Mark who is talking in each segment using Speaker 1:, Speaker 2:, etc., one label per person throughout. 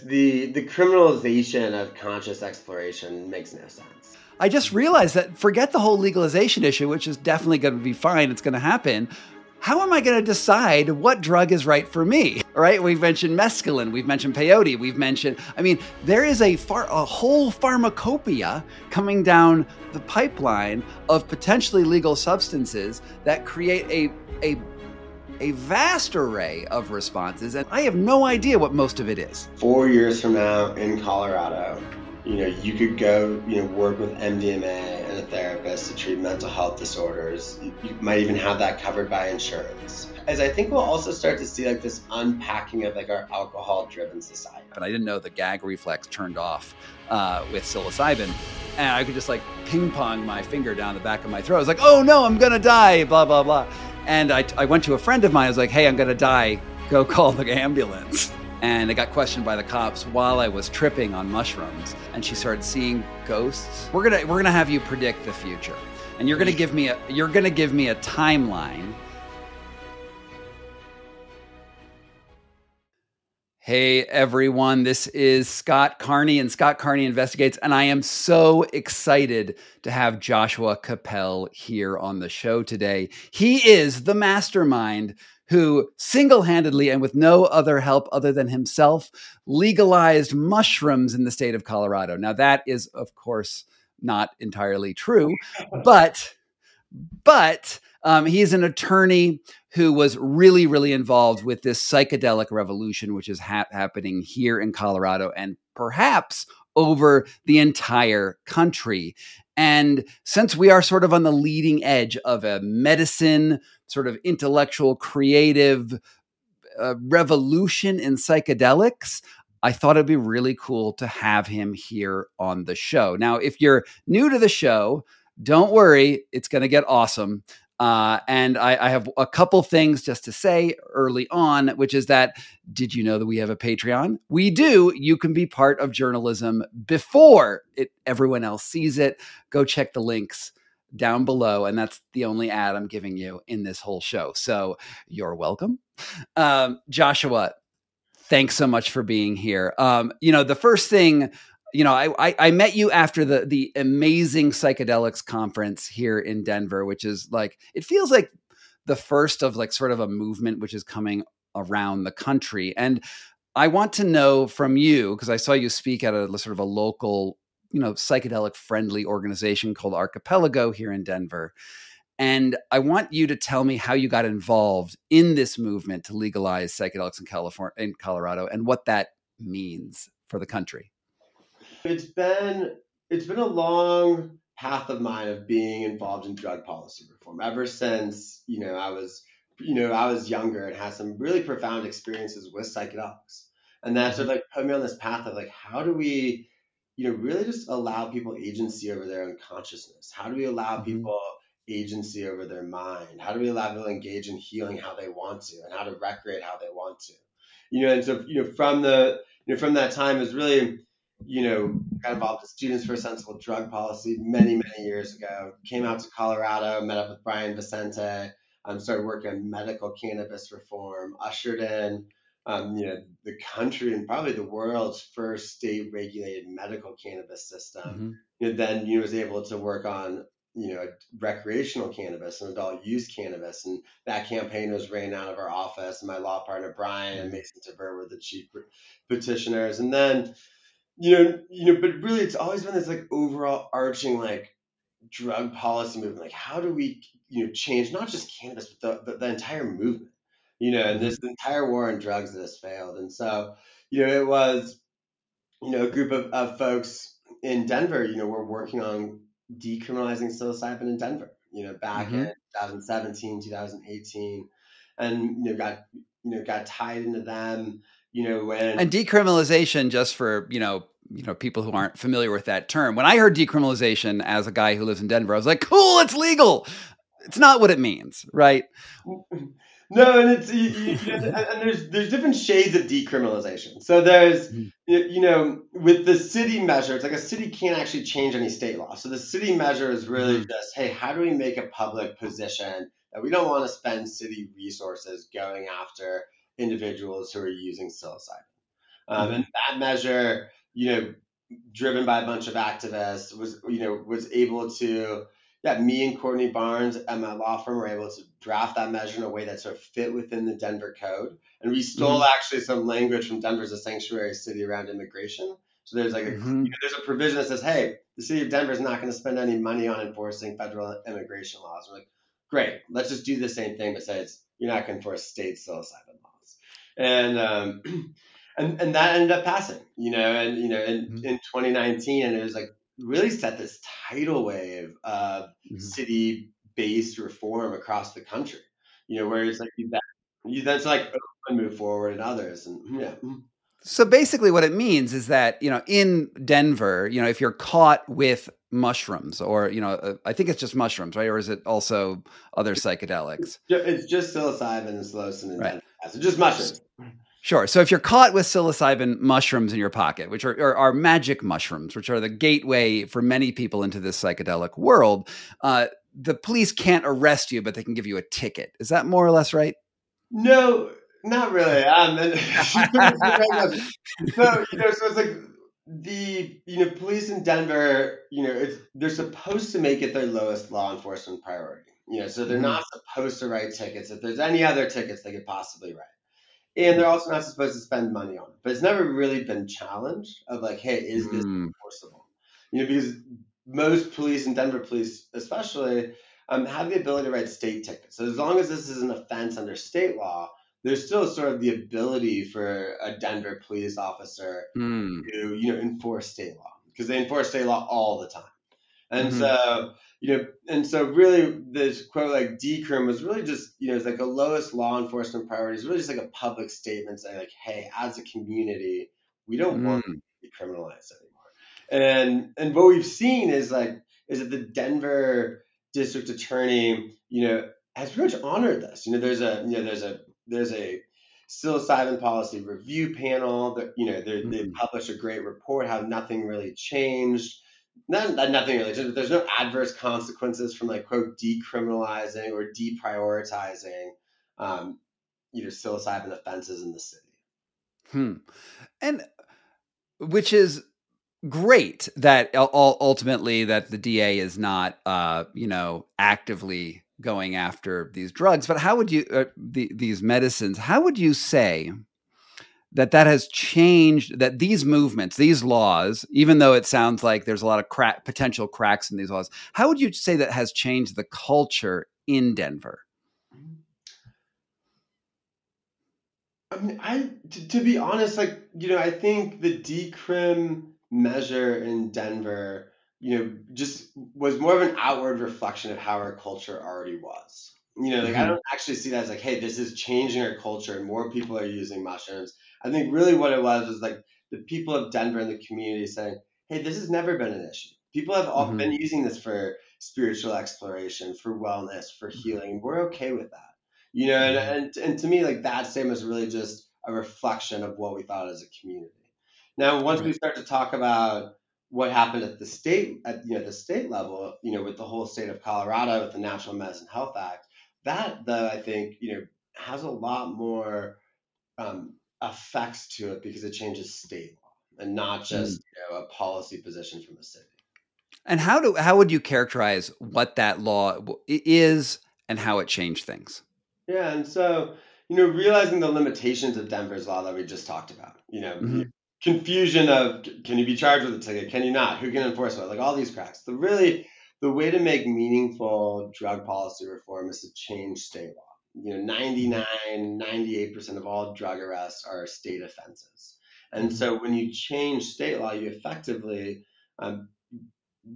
Speaker 1: The the criminalization of conscious exploration makes no sense.
Speaker 2: I just realized that forget the whole legalization issue, which is definitely going to be fine. It's going to happen. How am I going to decide what drug is right for me? Right, we've mentioned mescaline, we've mentioned peyote, we've mentioned. I mean, there is a far, a whole pharmacopoeia coming down the pipeline of potentially legal substances that create a a a vast array of responses, and I have no idea what most of it is.
Speaker 1: Four years from now in Colorado, you know, you could go, you know, work with MDMA and a therapist to treat mental health disorders. You might even have that covered by insurance. As I think we'll also start to see like this unpacking of like our alcohol-driven society.
Speaker 2: But I didn't know the gag reflex turned off uh, with psilocybin, and I could just like ping pong my finger down the back of my throat. I was like, "Oh no, I'm gonna die!" Blah blah blah. And I, I went to a friend of mine. I was like, "Hey, I'm gonna die. Go call the ambulance." and I got questioned by the cops while I was tripping on mushrooms and she started seeing ghosts. We're going to we're going to have you predict the future. And you're going to give me a you're going to give me a timeline. Hey everyone, this is Scott Carney and Scott Carney Investigates and I am so excited to have Joshua Kappel here on the show today. He is the mastermind who single handedly and with no other help other than himself legalized mushrooms in the state of Colorado. Now, that is, of course, not entirely true, but, but, um, he's an attorney who was really, really involved with this psychedelic revolution, which is ha- happening here in Colorado and perhaps over the entire country. And since we are sort of on the leading edge of a medicine, sort of intellectual, creative uh, revolution in psychedelics, I thought it'd be really cool to have him here on the show. Now, if you're new to the show, don't worry, it's going to get awesome. Uh, and I, I, have a couple things just to say early on, which is that did you know that we have a Patreon? We do. You can be part of journalism before it, everyone else sees it. Go check the links down below. And that's the only ad I'm giving you in this whole show. So you're welcome. Um, Joshua, thanks so much for being here. Um, you know, the first thing you know, I, I, I met you after the the amazing psychedelics conference here in Denver, which is like it feels like the first of like sort of a movement which is coming around the country. And I want to know from you because I saw you speak at a sort of a local, you know, psychedelic friendly organization called Archipelago here in Denver. And I want you to tell me how you got involved in this movement to legalize psychedelics in California in Colorado and what that means for the country.
Speaker 1: It's been it's been a long path of mine of being involved in drug policy reform ever since you know I was you know I was younger and had some really profound experiences with psychedelics, and that sort of like put me on this path of like how do we you know really just allow people agency over their own consciousness? How do we allow mm-hmm. people agency over their mind? How do we allow people to engage in healing how they want to and how to recreate how they want to? You know, and so you know from the you know from that time is really you know, got involved with Students for a Sensible Drug Policy many, many years ago. Came out to Colorado, met up with Brian Vicente, um, started working on medical cannabis reform, ushered in, um, you know, the country and probably the world's first state-regulated medical cannabis system. Mm-hmm. You know, then you know, was able to work on you know recreational cannabis and adult use cannabis and that campaign was ran out of our office and my law partner brian and mason Tvert were the chief petitioners and then you know, you know, but really, it's always been this like overall arching like drug policy movement. Like, how do we, you know, change not just cannabis, but the, the, the entire movement, you know, and this entire war on drugs that has failed. And so, you know, it was, you know, a group of, of folks in Denver, you know, were working on decriminalizing psilocybin in Denver, you know, back mm-hmm. in 2017, 2018, and, you know, got, you know, got tied into them you know when
Speaker 2: and decriminalization just for you know you know people who aren't familiar with that term. When i heard decriminalization as a guy who lives in denver i was like cool it's legal. It's not what it means right?
Speaker 1: No and it's you, you, and there's there's different shades of decriminalization. So there's mm-hmm. you know with the city measure it's like a city can't actually change any state law. So the city measure is really mm-hmm. just hey how do we make a public position that we don't want to spend city resources going after individuals who are using psilocybin. Um, mm-hmm. And that measure, you know, driven by a bunch of activists, was you know was able to yeah, me and Courtney Barnes at my law firm were able to draft that measure in a way that sort of fit within the Denver code. And we stole mm-hmm. actually some language from Denver as a sanctuary city around immigration. So there's like a mm-hmm. you know, there's a provision that says, hey, the city of Denver is not going to spend any money on enforcing federal immigration laws. We're like, great, let's just do the same thing, but say it's you're not going to enforce state psilocybin laws. And um, and and that ended up passing, you know, and you know, in, mm-hmm. in 2019, and it was like really set this tidal wave of mm-hmm. city-based reform across the country. You know, where it's like you then you then like move forward and others, and yeah. Mm-hmm.
Speaker 2: So basically, what it means is that you know in Denver, you know, if you're caught with mushrooms, or you know, uh, I think it's just mushrooms, right? Or is it also other psychedelics?
Speaker 1: It's just psilocybin and psilocin and right. So just mushrooms.
Speaker 2: Sure. So if you're caught with psilocybin mushrooms in your pocket, which are, are, are magic mushrooms, which are the gateway for many people into this psychedelic world, uh, the police can't arrest you, but they can give you a ticket. Is that more or less right?
Speaker 1: No, not really. Um, so you know, so it's like the you know police in Denver, you know, it's they're supposed to make it their lowest law enforcement priority. You know, so they're mm-hmm. not supposed to write tickets. If there's any other tickets, they could possibly write and they're also not supposed to spend money on it. But it's never really been challenged of like, hey, is this mm. enforceable? You know, because most police and Denver police, especially, um, have the ability to write state tickets. So as long as this is an offense under state law, there's still sort of the ability for a Denver police officer mm. to you know enforce state law because they enforce state law all the time. And mm-hmm. so you know, and so really this quote like decrim was really just, you know, it's like a lowest law enforcement priority. It's really just like a public statement saying like, hey, as a community, we don't mm. want to be criminalized anymore. And and what we've seen is like is that the Denver district attorney, you know, has pretty much honored this. You know, there's a you know there's a there's a psilocybin policy review panel that you know they mm. published a great report how nothing really changed not, nothing really. There's no adverse consequences from like quote decriminalizing or deprioritizing, um, you know, psilocybin offenses in the city.
Speaker 2: Hmm. And which is great that ultimately that the DA is not, uh, you know, actively going after these drugs. But how would you uh, the, these medicines? How would you say? That that has changed that these movements these laws even though it sounds like there's a lot of crack, potential cracks in these laws how would you say that has changed the culture in denver?
Speaker 1: I mean i to, to be honest like you know i think the decrim measure in denver you know just was more of an outward reflection of how our culture already was. You know like mm-hmm. i don't actually see that as like hey this is changing our culture and more people are using mushrooms I think really what it was was like the people of Denver and the community saying, hey, this has never been an issue. People have mm-hmm. been using this for spiritual exploration, for wellness, for mm-hmm. healing. We're okay with that. You know, and, and, and to me, like that statement is really just a reflection of what we thought as a community. Now, once right. we start to talk about what happened at the state, at you know the state level, you know, with the whole state of Colorado, with the Natural Medicine Health Act, that though I think you know has a lot more um, effects to it because it changes state law and not hmm. just mm. you know, a policy position from the city.
Speaker 2: And how do how would you characterize what that law is and how it changed things?
Speaker 1: Yeah, and so you know, realizing the limitations of Denver's law that we just talked about, you know, mm-hmm. confusion of can you be charged with a ticket, can you not, who can enforce it, like all these cracks. The really the way to make meaningful drug policy reform is to change state law you know 99 98% of all drug arrests are state offenses. And so when you change state law you effectively um,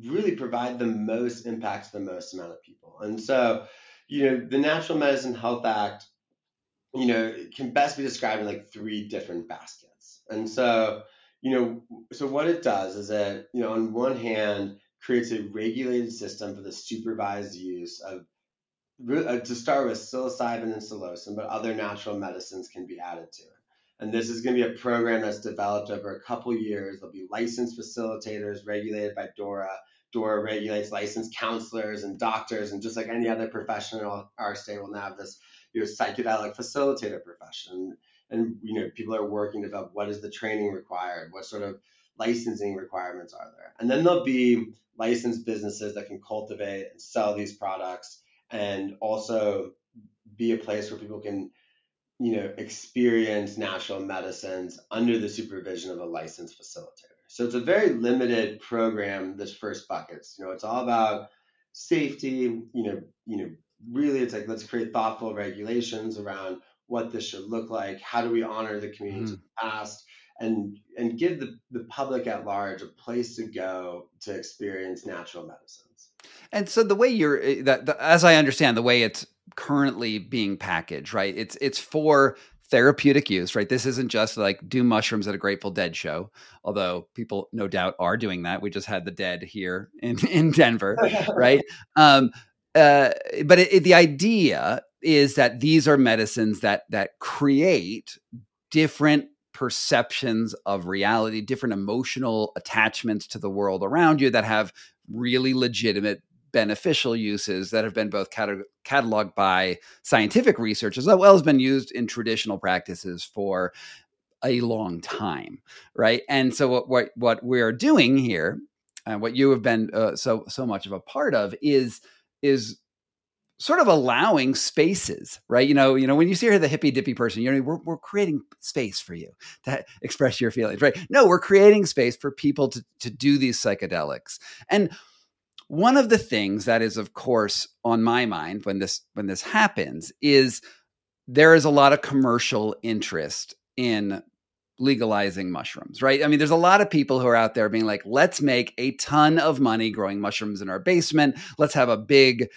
Speaker 1: really provide the most impact to the most amount of people. And so you know the natural medicine health act you know can best be described in like three different baskets. And so you know so what it does is that you know on one hand creates a regulated system for the supervised use of Uh, to start with psilocybin and psilocin, but other natural medicines can be added to it. And this is going to be a program that's developed over a couple years. There'll be licensed facilitators regulated by DORA. DORA regulates licensed counselors and doctors, and just like any other profession in our state, will now have this you know, psychedelic facilitator profession. and you know people are working to develop what is the training required, what sort of licensing requirements are there, and then there'll be licensed businesses that can cultivate and sell these products, and also be a place where people can you know experience natural medicines under the supervision of a licensed facilitator. So it's a very limited program. This first buckets, you know, it's all about safety. You know, you know, really, it's like let's create thoughtful regulations around what this should look like. How do we honor the communities mm. of the past? And, and give the, the public at large a place to go to experience natural medicines.
Speaker 2: And so the way you're eh, that, the, as I understand the way it's currently being packaged, right? It's it's for therapeutic use, right? This isn't just like do mushrooms at a Grateful Dead show, although people no doubt are doing that. We just had the Dead here in in Denver, right? Um, uh, but it, it, the idea is that these are medicines that that create different perceptions of reality, different emotional attachments to the world around you that have really legitimate beneficial uses that have been both cataloged by scientific research as well as been used in traditional practices for a long time right and so what what, what we're doing here and what you have been uh, so so much of a part of is is sort of allowing spaces, right? You know, you know, when you see here the hippy dippy person, you know, we're, we're creating space for you to express your feelings, right? No, we're creating space for people to, to do these psychedelics. And one of the things that is of course on my mind when this when this happens is there is a lot of commercial interest in legalizing mushrooms right? I mean there's a lot of people who are out there being like let's make a ton of money growing mushrooms in our basement. Let's have a big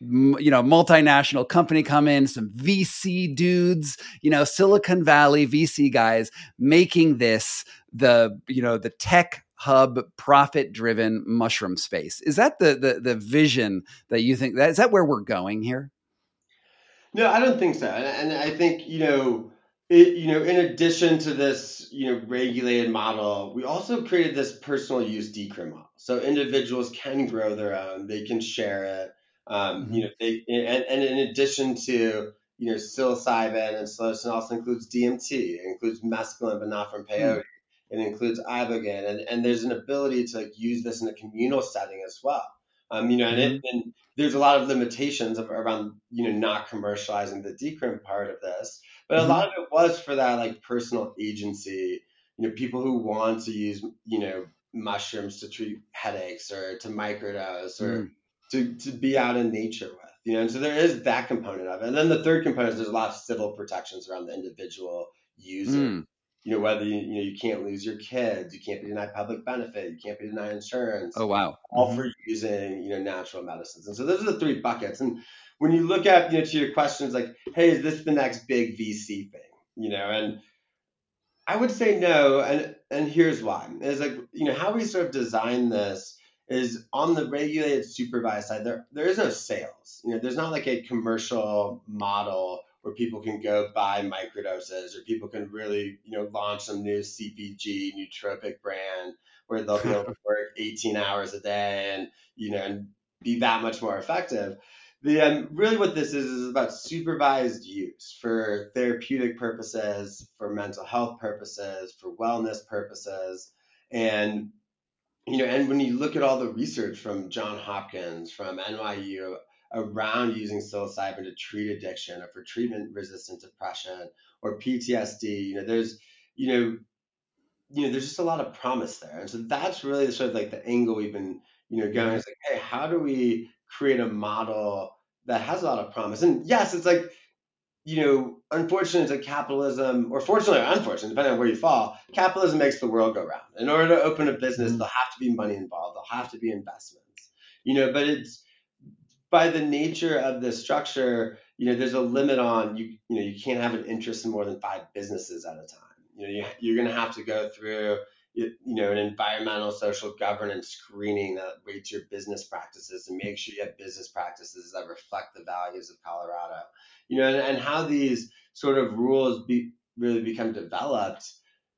Speaker 2: you know multinational company come in some vc dudes you know silicon valley vc guys making this the you know the tech hub profit driven mushroom space. Is that the, the the vision that you think that is that where we're going here?
Speaker 1: No i don't think so. And, and i think you know it, you know in addition to this you know regulated model we also created this personal use decrim model. So individuals can grow their own they can share it um, mm-hmm. you know they, and, and in addition to you know psilocybin and psilocin also includes dmt it includes mescaline but not from peyote mm-hmm it includes ibogaine, and, and there's an ability to like, use this in a communal setting as well. Um, you know, and, it, mm-hmm. and there's a lot of limitations of, around you know not commercializing the decrim part of this, but mm-hmm. a lot of it was for that like personal agency. You know, people who want to use you know mushrooms to treat headaches or to microdose or mm. to to be out in nature with. You know, and so there is that component of it. And then the third component is there's a lot of civil protections around the individual user. Mm you know whether you, you know you can't lose your kids you can't be denied public benefit you can't be denied insurance.
Speaker 2: Oh wow.
Speaker 1: All mm-hmm. for using you know natural medicines. And so those are the three buckets. And when you look at you know to your questions like hey is this the next big vc thing? You know and i would say no and and here's why. Is like you know how we sort of design this is on the regulated supervised side there there is no sales. You know there's not like a commercial model where people can go buy microdoses or people can really, you know, launch some new CPG nootropic brand where they'll be able to work 18 hours a day and, you know, and be that much more effective. The um, really what this is is about supervised use for therapeutic purposes, for mental health purposes, for wellness purposes, and you know, and when you look at all the research from John Hopkins, from NYU, around using psilocybin to treat addiction or for treatment resistant depression or PTSD. You know, there's, you know, you know, there's just a lot of promise there. And so that's really sort of like the angle we've been, you know, going. It's like, hey, how do we create a model that has a lot of promise? And yes, it's like, you know, unfortunately, it's like capitalism, or fortunately or unfortunately, depending on where you fall, capitalism makes the world go round. In order to open a business, mm-hmm. there'll have to be money involved. There'll have to be investments. You know, but it's by the nature of the structure, you know, there's a limit on you. You know, you can't have an interest in more than five businesses at a time. You know, you, you're going to have to go through you know, an environmental social governance screening that rates your business practices and make sure you have business practices that reflect the values of Colorado. You know, and, and how these sort of rules be really become developed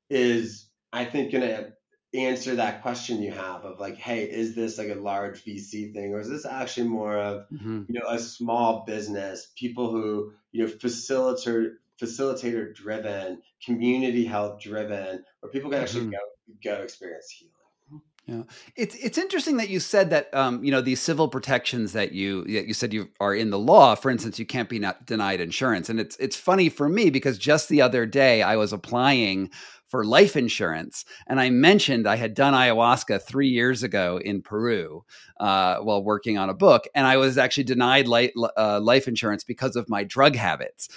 Speaker 1: is, I think, going to answer that question you have of like, hey, is this like a large VC thing, or is this actually more of mm-hmm. you know a small business, people who you know facilitate facilitator driven, community health driven, where people can actually mm-hmm. go go experience healing.
Speaker 2: Yeah, it's it's interesting that you said that um, you know these civil protections that you that you said you are in the law. For instance, you can't be not denied insurance, and it's it's funny for me because just the other day I was applying for life insurance, and I mentioned I had done ayahuasca three years ago in Peru uh, while working on a book, and I was actually denied life, uh, life insurance because of my drug habits,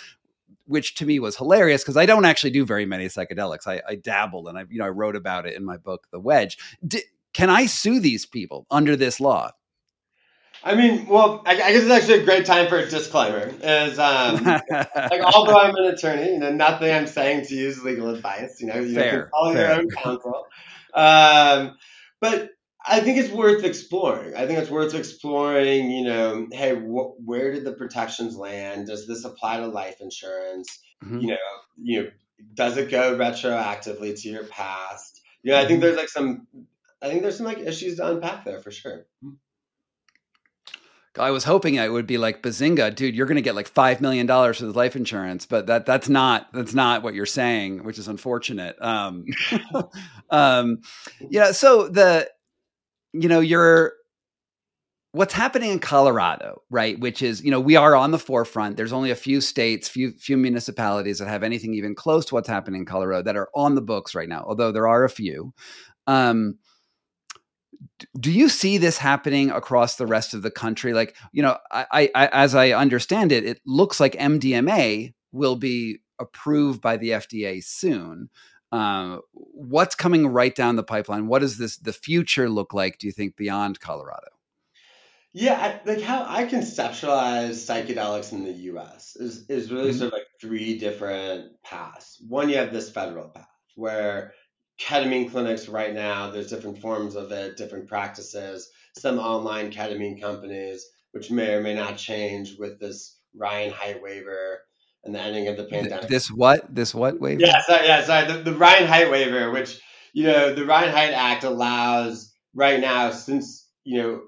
Speaker 2: which to me was hilarious because I don't actually do very many psychedelics. I, I, and I you know I wrote about it in my book, The Wedge. Can I sue these people under this law?
Speaker 1: I mean, well, I, I guess it's actually a great time for a disclaimer. Is um, like although I'm an attorney, you know, nothing I'm saying to you is legal advice. You know, you fair, can follow your own counsel. Um, but I think it's worth exploring. I think it's worth exploring. You know, hey, wh- where did the protections land? Does this apply to life insurance? Mm-hmm. You know, you know, does it go retroactively to your past? You know, I think mm-hmm. there's like some I think there's some like issues to unpack there for sure.
Speaker 2: I was hoping it would be like Bazinga, dude. You're going to get like five million dollars for the life insurance, but that that's not that's not what you're saying, which is unfortunate. Um, um, yeah. So the, you know, you're what's happening in Colorado, right? Which is, you know, we are on the forefront. There's only a few states, few few municipalities that have anything even close to what's happening in Colorado that are on the books right now. Although there are a few. Um, do you see this happening across the rest of the country? Like you know I, I, as i understand it it looks like mdma will be approved by the fda soon. Um, what's coming right down the pipeline? What does this the future look like do you think beyond colorado?
Speaker 1: Yeah I, like how i conceptualize psychedelics in the us is, is really mm-hmm. sort of like three different paths. One you have this federal path where ketamine clinics right now. There's different forms of it, different practices, some online ketamine companies, which may or may not change with this Ryan Haight waiver and the ending of the pandemic.
Speaker 2: This what? This what waiver?
Speaker 1: Yeah, sorry, yeah, sorry. The, the Ryan Haight waiver, which you know, the Ryan Haight Act allows right now, since you know,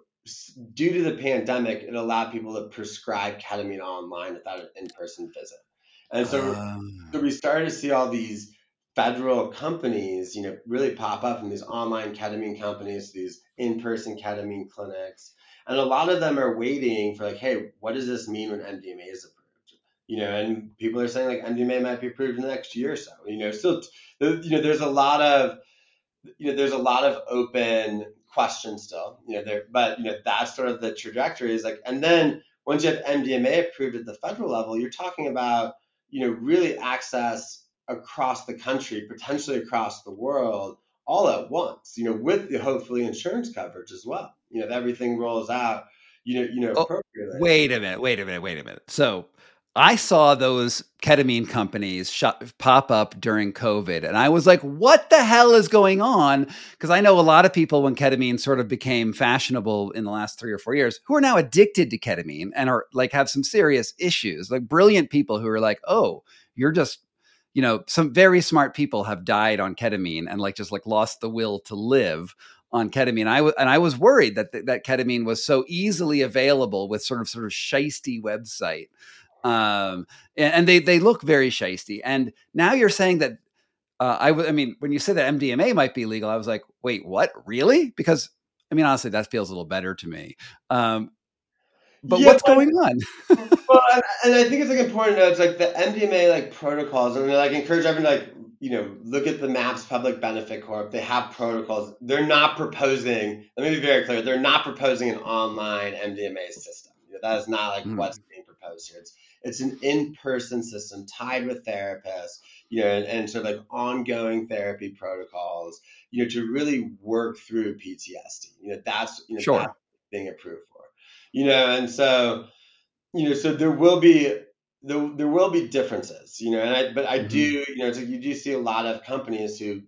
Speaker 1: due to the pandemic, it allowed people to prescribe ketamine online without an in-person visit, and so, um. so we started to see all these federal companies, you know, really pop up from these online ketamine companies, these in-person ketamine clinics, and a lot of them are waiting for like, hey, what does this mean when MDMA is approved? You know, and people are saying like MDMA might be approved in the next year or so. You know, still, you know, there's a lot of, you know, there's a lot of open questions still. You know, there, but you know, that's sort of the trajectory is like, and then once you have MDMA approved at the federal level, you're talking about, you know, really access across the country, potentially across the world, all at once. You know, with the hopefully insurance coverage as well. You know, everything rolls out. You know, you know, oh, appropriately.
Speaker 2: Wait a minute. Wait a minute. Wait a minute. So. I saw those ketamine companies shop, pop up during COVID, and I was like, what the hell is going on? Because I know a lot of people when ketamine sort of became fashionable in the last three or four years who are now addicted to ketamine and are like have some serious issues, like brilliant people who are like, oh, you're just you know, some very smart people have died on ketamine and like just like lost the will to live on ketamine. I w- and I was worried that th- that ketamine was so easily available with sort of sort of shisty website. Um, and, and they they look very shisty. And now you're saying that uh, I, w- I mean, when you say that MDMA might be legal, I was like, wait, what? Really? Because I mean, honestly, that feels a little better to me. Um, but yeah, what's but, going on?
Speaker 1: well, and, and, I think it's like important to know it's like the MDMA like protocols, and they like encourage everyone to like you know look at the MAPS Public Benefit Corp. They have protocols. They're not proposing. Let me be very clear. They're not proposing an online MDMA system. You know, that is not like mm. what's being proposed here. It's it's an in-person system tied with therapists, you know, and, and sort of like ongoing therapy protocols, you know, to really work through PTSD. You know, that's you know sure. that's being approved you know, and so, you know, so there will be there, there will be differences, you know, and I, but I mm-hmm. do, you know, so you do see a lot of companies who,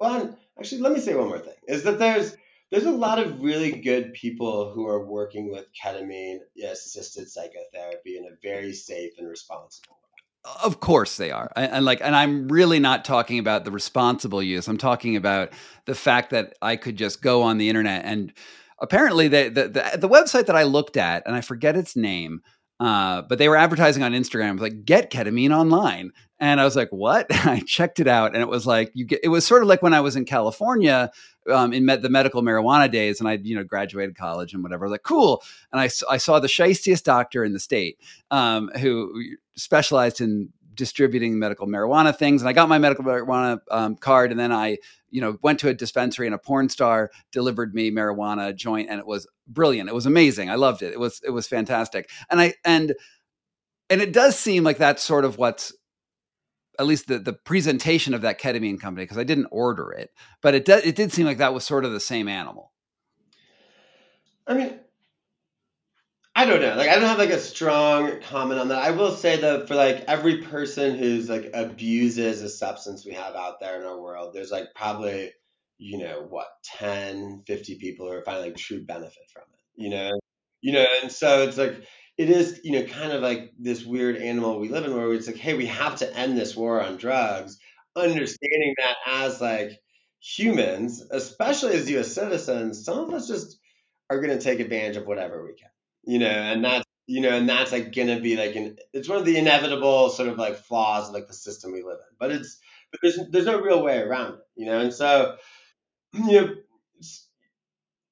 Speaker 1: well, actually, let me say one more thing is that there's, there's a lot of really good people who are working with ketamine assisted psychotherapy in a very safe and responsible way.
Speaker 2: Of course they are. And, and, like and I'm really not talking about the responsible use. I'm talking about the fact that I could just go on the internet and apparently the, the, the the website that I looked at, and I forget its name, Uh, but they were advertising on Instagram, was like get ketamine online, and I was like, what? I checked it out, and it was like you get. It was sort of like when I was in California um, in med- the medical marijuana days, and I you know graduated college and whatever. like cool, and I I saw the shystiest doctor in the state um, who specialized in distributing medical marijuana things, and I got my medical marijuana um, card, and then I you know went to a dispensary and a porn star delivered me marijuana joint and it was brilliant. It was amazing. I loved it. It was it was fantastic. And i and and it does seem like that's sort of what's at least the the presentation of that ketamine company because i didn't order it but it did it did seem like that was sort of the same animal.
Speaker 1: I mean I don't know. Like I don't have like a strong comment on that. I will say that for like every person who's like abuses a substance we have out there in our world, there's like probably, you know, what, 10, 50 people who are finding like true benefit from it. You know? You know, and so it's like it is, you know, kind of like this weird animal we live in where it's like, hey, we have to end this war on drugs, understanding that as like humans, especially as US citizens, some of us just are gonna take advantage of whatever we can you know, and that's you know, and that's like gonna be like an it's one of the inevitable sort of like flaws of like the system we live in. But it's but there's there's no real way around it, you know, and so you know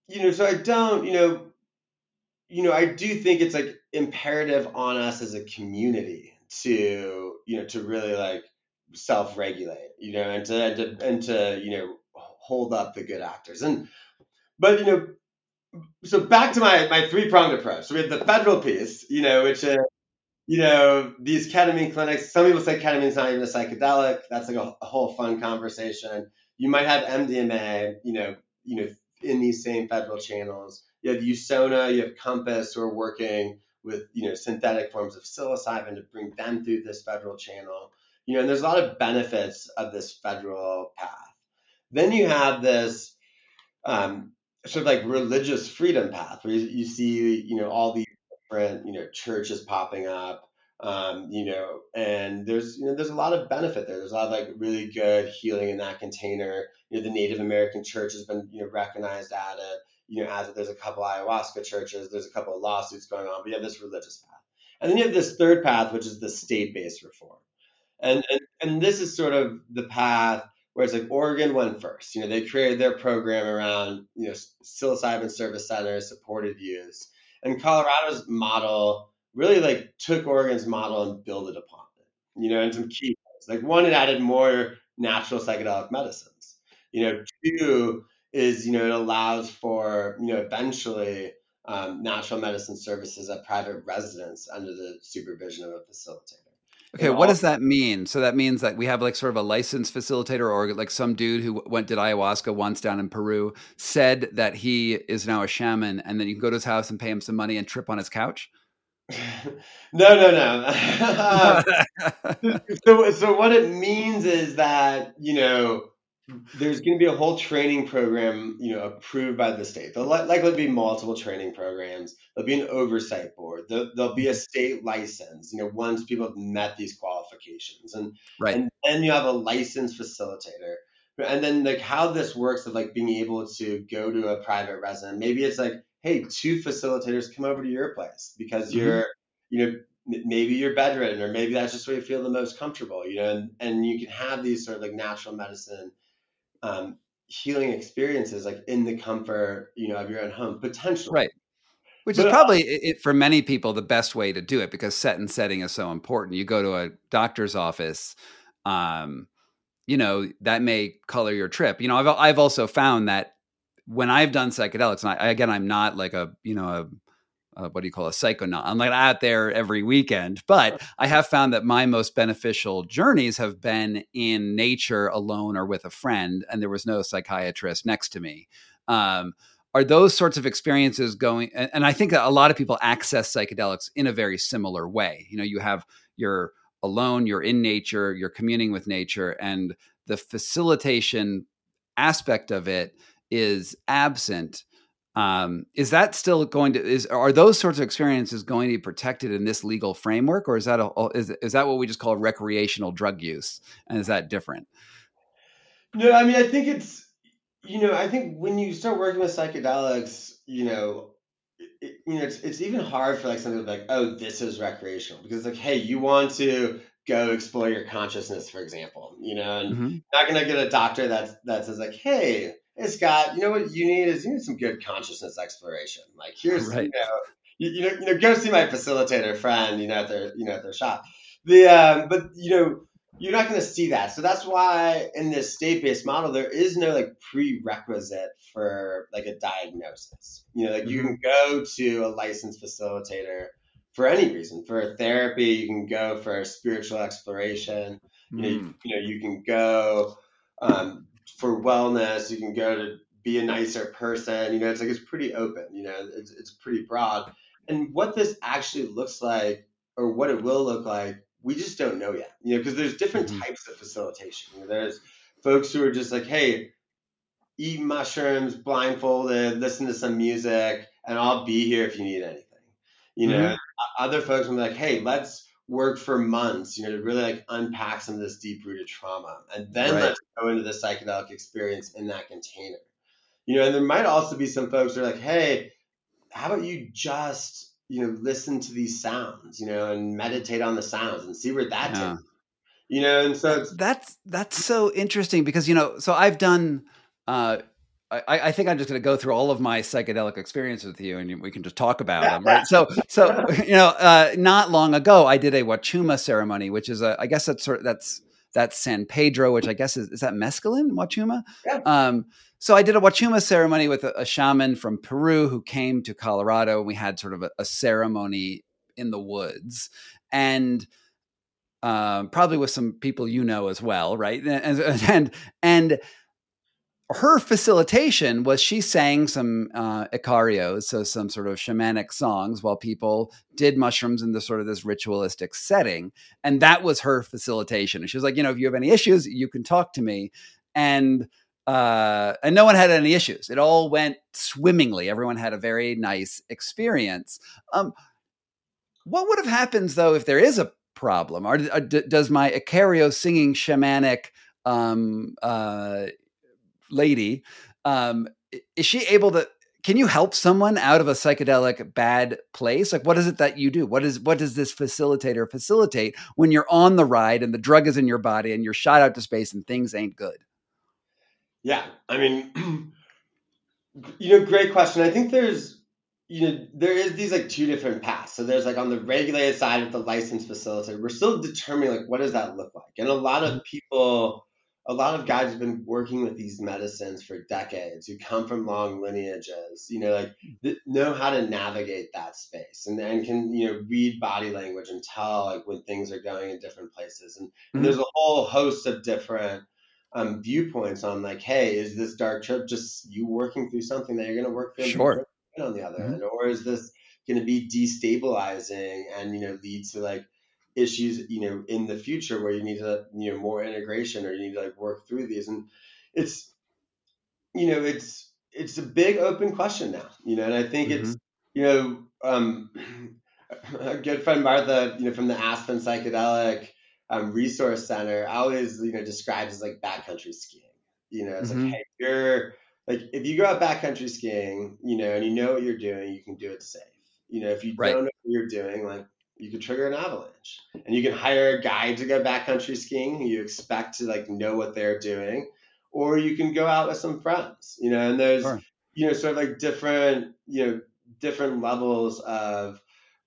Speaker 1: you know, so I don't, you know, you know, I do think it's like imperative on us as a community to, you know, to really like self-regulate, you know, and to, and to and to, you know, hold up the good actors. And but you know, so back to my my three pronged approach. So we have the federal piece, you know, which is you know these ketamine clinics. Some people say ketamine is not even a psychedelic. That's like a, a, whole fun conversation. You might have MDMA, you know, you know, in these same federal channels. You have Usona, you have Compass, who are working with you know synthetic forms of psilocybin to bring them through this federal channel. You know, and there's a lot of benefits of this federal path. Then you have this um, sort of like religious freedom path where you, you see you know all these different you know churches popping up um, you know and there's you know there's a lot of benefit there. There's a lot of like really good healing in that container. You know the native american church has been you know recognized at it you know as there's a couple ayahuasca churches there's a couple of lawsuits going on but you have this religious path. And then you have this third path which is the state-based reform. And, and and this is sort of the path Whereas like Oregon went first. You know, they created their program around, you know, psilocybin service centers, supported use. And Colorado's model really like took Oregon's model and built it upon it. You know, and some key things. Like one, it added more natural psychedelic medicines. You know, two is, you know, it allows for, you know, eventually um, natural medicine services at private residence under the supervision of a facilitator.
Speaker 2: Okay, what does that mean? So that means that we have like sort of a licensed facilitator, or like some dude who went did ayahuasca once down in Peru said that he is now a shaman, and then you can go to his house and pay him some money and trip on his couch.
Speaker 1: no, no, no. so, so what it means is that you know there's going to be a whole training program, you know, approved by the state. There'll likely be multiple training programs. There'll be an oversight board. There'll, there'll, be a state license, you know, once people have met these qualifications, and right. and then you have a licensed facilitator. And then like how this works of like being able to go to a private resident. Maybe it's like, hey, two facilitators come over to your place because mm-hmm. you're, you know, maybe you're bedridden or maybe that's just where you feel the most comfortable, you know, and, and you can have these sort of like natural medicine um, healing experiences like in the comfort you know of your own home potentially.
Speaker 2: Right. Which but, is uh, probably it, for many people the best way to do it because set and setting is so important. You go to a doctor's office um, you know that may color your trip. You know i've, I've also found that when i've done psychedelics and I, again i'm not like a you know a uh, what do you call a psychonaut? I'm like out there every weekend, but I have found that my most beneficial journeys have been in nature alone or with a friend, and there was no psychiatrist next to me. Um, are those sorts of experiences going? And, and I think that a lot of people access psychedelics in a very similar way. You know, you have you're alone, you're in nature, you're communing with nature, and the facilitation aspect of it is absent um, is that still going to is are those sorts of experiences going to be protected in this legal framework, or is that a, is is that what we just call recreational drug use, and is that different?
Speaker 1: No, I mean I think it's you know I think when you start working with psychedelics, you know it, you know, it's, it's even hard for like something like, oh, this is recreational because like, hey, you want to go explore your consciousness, for example, you know, and mm-hmm. not gonna get a doctor that that says like, hey, hey Scott, you know what you need is you need some good consciousness exploration. Like here's right. you know, you, you, know, you know, go see my facilitator friend, you know, at their you know at their shop. The um, but you know you're not going to see that. So that's why in this state-based model, there is no like prerequisite for like a diagnosis. You know, like mm-hmm. you can go to a licensed facilitator for any reason. For a therapy, you can go for a spiritual exploration. Mm. You, know, you, mm. you, know, you can go um, for wellness. You can go to be a nicer person. You know, it's like it's pretty open. You know, it's it's pretty broad. And what this actually looks like, or what it will look like, we just don't know yet. You know, because there's different mm-hmm. types of facilitation. You know, there's folks who are just like, hey, eat mushrooms, blindfolded, listen to some music, and I'll be here if you need anything. You know, mm-hmm. other folks will be like, hey, let's work for months, you know, to really like unpack some of this deep rooted trauma. And then right. let's go into the psychedelic experience in that container. You know, and there might also be some folks who are like, hey, how about you just you know, listen to these sounds, you know, and meditate on the sounds and see where that yeah. takes. You know, and so
Speaker 2: that's that's so interesting because you know, so I've done. Uh, I, I think I'm just going to go through all of my psychedelic experiences with you, and we can just talk about them, right? So, so you know, uh, not long ago, I did a Wachuma ceremony, which is a, I guess that's sort of, that's that's San Pedro, which I guess is is that mescaline Wachuma. Yeah. Um, so I did a Wachuma ceremony with a, a, shaman from Peru who came to Colorado. We had sort of a, a ceremony in the woods, and uh, probably with some people you know as well, right? And and and her facilitation was she sang some uh, so some sort of shamanic songs, while people did mushrooms in the sort of this ritualistic setting, and that was her facilitation. And she was like, you know, if you have any issues, you can talk to me, and uh, and no one had any issues. It all went swimmingly. Everyone had a very nice experience. Um, what would have happened though if there is a problem? Or, d- does my Icario singing shamanic um, uh, lady um, is she able to? Can you help someone out of a psychedelic bad place? Like, what is it that you do? What is what does this facilitator facilitate when you're on the ride and the drug is in your body and you're shot out to space and things ain't good?
Speaker 1: Yeah, I mean, you know, great question. I think there's, you know, there is these like two different paths. So there's like on the regulated side of the licensed facilitator, we're still determining like what does that look like, and a lot of people, a lot of guys have been working with these medicines for decades who come from long lineages, you know, like th- know how to navigate that space and and can you know read body language and tell like when things are going in different places, and, mm-hmm. and there's a whole host of different um, viewpoints on like, hey, is this dark trip just you working through something that you're going to work through
Speaker 2: sure.
Speaker 1: on the other mm-hmm. end, or is this going to be destabilizing and you know lead to like issues you know in the future where you need to you know more integration or you need to like work through these and it's you know it's it's a big open question now you know and I think mm-hmm. it's you know um, a good friend Martha you know from the Aspen psychedelic um, resource center always you know described as like backcountry skiing. You know, it's mm-hmm. like hey, you're like if you go out backcountry skiing, you know, and you know what you're doing, you can do it safe. You know, if you right. don't know what you're doing, like you could trigger an avalanche, and you can hire a guide to go backcountry skiing. You expect to like know what they're doing, or you can go out with some friends. You know, and there's sure. you know sort of like different you know different levels of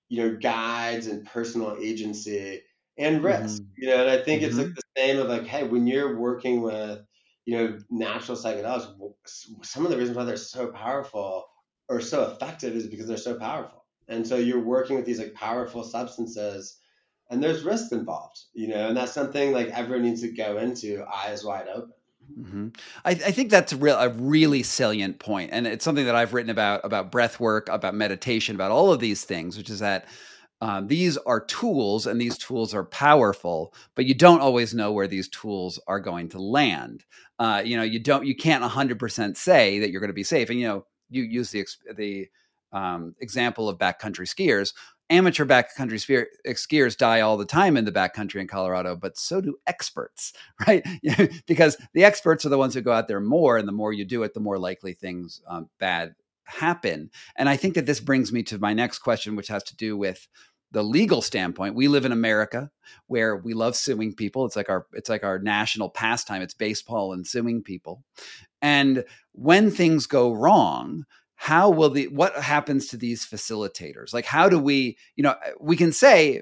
Speaker 1: you know guides and personal agency and risk. Mm-hmm. You know, and I think mm-hmm. it's like mm-hmm. the same of like, hey, when you're working with, you know, natural psychedelics, some of the reasons why they're so powerful or so effective is because they're so powerful. And so you're working with these like powerful substances and there's risk involved, you know, and that's something like everyone needs to go into eyes wide open.
Speaker 2: Mm-hmm. I, I, think that's a, real, a really salient point, and it's something that I've written about about breath work, about meditation, about all of these things, which is that um, these are tools and these tools are powerful but you don't always know where these tools are going to land uh, you know you don't you can't 100% say that you're going to be safe and you know you use the the um, example of backcountry skiers amateur backcountry skiers die all the time in the backcountry in Colorado, but so do experts, right? because the experts are the ones who go out there more, and the more you do it, the more likely things um, bad happen. And I think that this brings me to my next question, which has to do with the legal standpoint. We live in America where we love suing people. It's like our it's like our national pastime. It's baseball and suing people. And when things go wrong, how will the what happens to these facilitators? Like how do we, you know, eh, we can say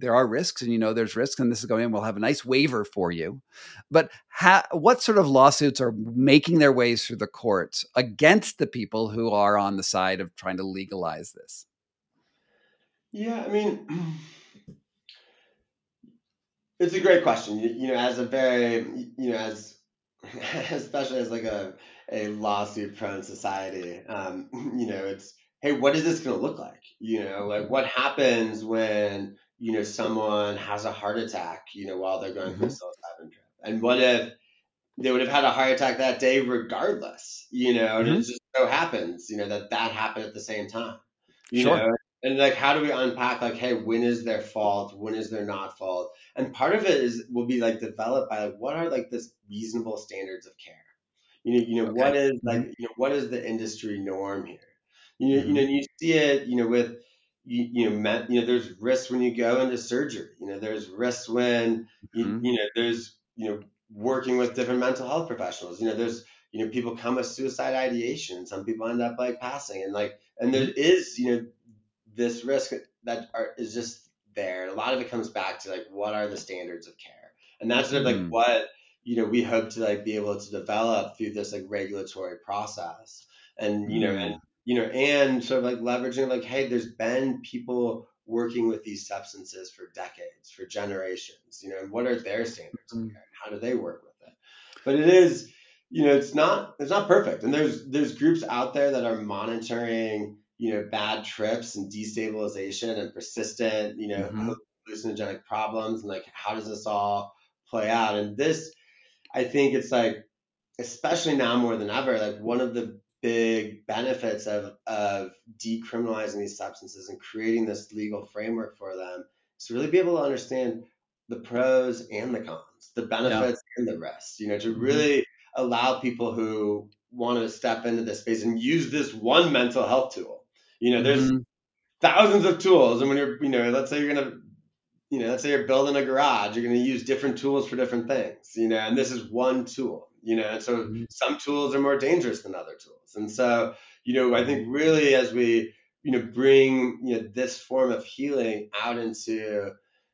Speaker 2: there are risks and you know there's risks and this is going in we'll have a nice waiver for you but ha- what sort of lawsuits are making their ways through the courts against the people who are on the side of trying to legalize this
Speaker 1: yeah i mean it's a great question you, you know as a very you know as especially as like a a lawsuit prone society um you know it's hey what is this going to look like you know like what happens when you know, someone has a heart attack, you know, while they're going mm-hmm. through a psilocybin trip? And what if they would have had a heart attack that day regardless, you know, mm-hmm. it just so happens, you know, that that happened at the same time, you sure. know, and like, how do we unpack like, hey, when is their fault? When is their not fault? And part of it is will be like developed by like, what are like this reasonable standards of care? You know, you know, okay. what is like, mm-hmm. you know, what is the industry norm here? You know, mm-hmm. you know, you see it, you know, with you, you know, met, you know, there's risks when you go into surgery. You know, there's risks when you, mm-hmm. you know, there's you know, working with different mental health professionals. You know, there's you know, people come with suicide ideation. Some people end up like passing, and like, and there mm-hmm. you know, this risk that are, is just there. A lot of it comes back to like, what are the standards of care, and that's sort of like mm-hmm. what you know we hope to like be able to develop through this like regulatory process and you know and you know, and sort of like leveraging like, hey, there's been people working with these substances for decades, for generations, you know, and what are their standards mm-hmm. How do they work with it? But it is, you know, it's not it's not perfect. And there's there's groups out there that are monitoring, you know, bad trips and destabilization and persistent, you know, mm-hmm. hallucinogenic problems and like how does this all play out? And this, I think it's like, especially now more than ever, like one of the big benefits of, of decriminalizing these substances and creating this legal framework for them is to really be able to understand the pros and the cons, the benefits yeah. and the risks, you know, to mm-hmm. really allow people who want to step into this space and use this one mental health tool. You know, there's mm-hmm. thousands of tools. And when you're, you know, let's say you're going to, you know, let's say you're building a garage, you're going to use different tools for different things, you know, and this is one tool you know and so mm-hmm. some tools are more dangerous than other tools and so you know i think really as we you know bring you know this form of healing out into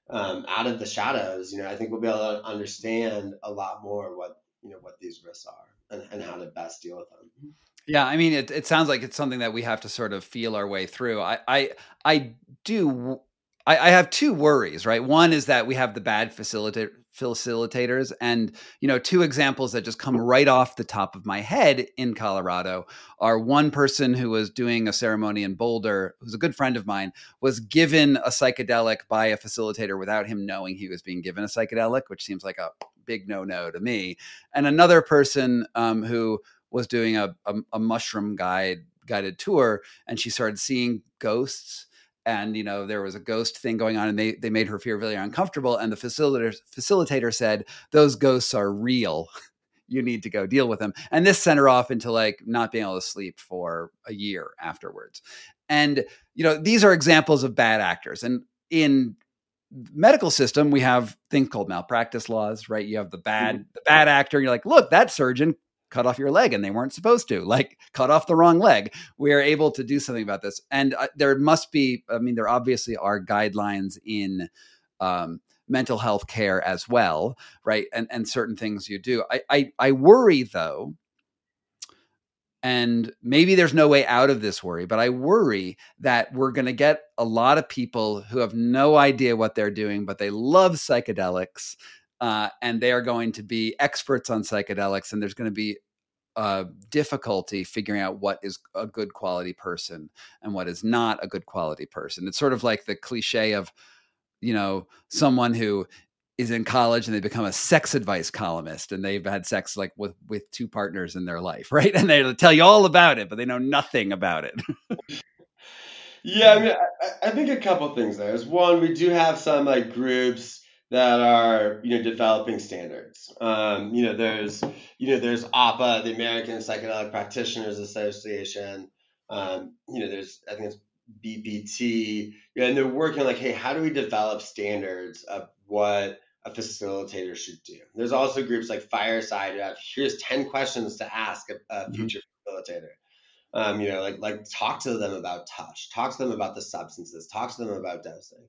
Speaker 1: um, out of the shadows you know i think we'll be able to understand a lot more what you know what these risks are and, and how to best deal with them
Speaker 2: yeah, I mean, it, it sounds like it's something that we have to sort of feel our way through. I, I, I do. I, I have two worries, right? One is that we have the bad facilitator facilitators and you know two examples that just come right off the top of my head in colorado are one person who was doing a ceremony in boulder who's a good friend of mine was given a psychedelic by a facilitator without him knowing he was being given a psychedelic which seems like a big no-no to me and another person um, who was doing a, a, a mushroom guide guided tour and she started seeing ghosts. And you know there was a ghost thing going on and they they made her feel really uncomfortable. And the facilitator facilitator said those ghosts are real. You need to go deal with them. And this sent her off into like not being able to sleep for a year afterwards. And you know these are examples of bad actors. And in medical system we have things called malpractice laws right? You have the bad mm-hmm. the bad actor and you're like look that surgeon cut off your leg and they weren't supposed to like cut off the wrong leg. We are able to do something about this. And uh, there must be i mean there obviously are guidelines in um, mental health care as well right? And and certain things you do. I i, I worry though and maybe there's no way out of this worry, but I worry that we're going to get a lot of people who have no idea what they're doing, but they love psychedelics uh, and they are going to be experts on psychedelics, and there's going to be uh, difficulty figuring out what is a good quality person and what is not a good quality person. It's sort of like the cliche of, you know, someone who is in college and they become a sex advice columnist and they've had sex like with with two partners in their life, right? And they tell you all about it, but they know nothing about it.
Speaker 1: yeah, I mean, I, I think a couple things there is one, we do have some like groups that are you know developing standards. Um, you know, there's you know there's APA, the American Psychedelic Practitioners Association. Um, you know, there's I think it's BPT, and they're working like, hey, how do we develop standards of what a facilitator should do? There's also groups like Fireside who have here's 10 questions to ask a, a mm-hmm. future mm-hmm. facilitator. Um, you know, like like talk to them about touch, talk to them about the substances, talk to them about dosing,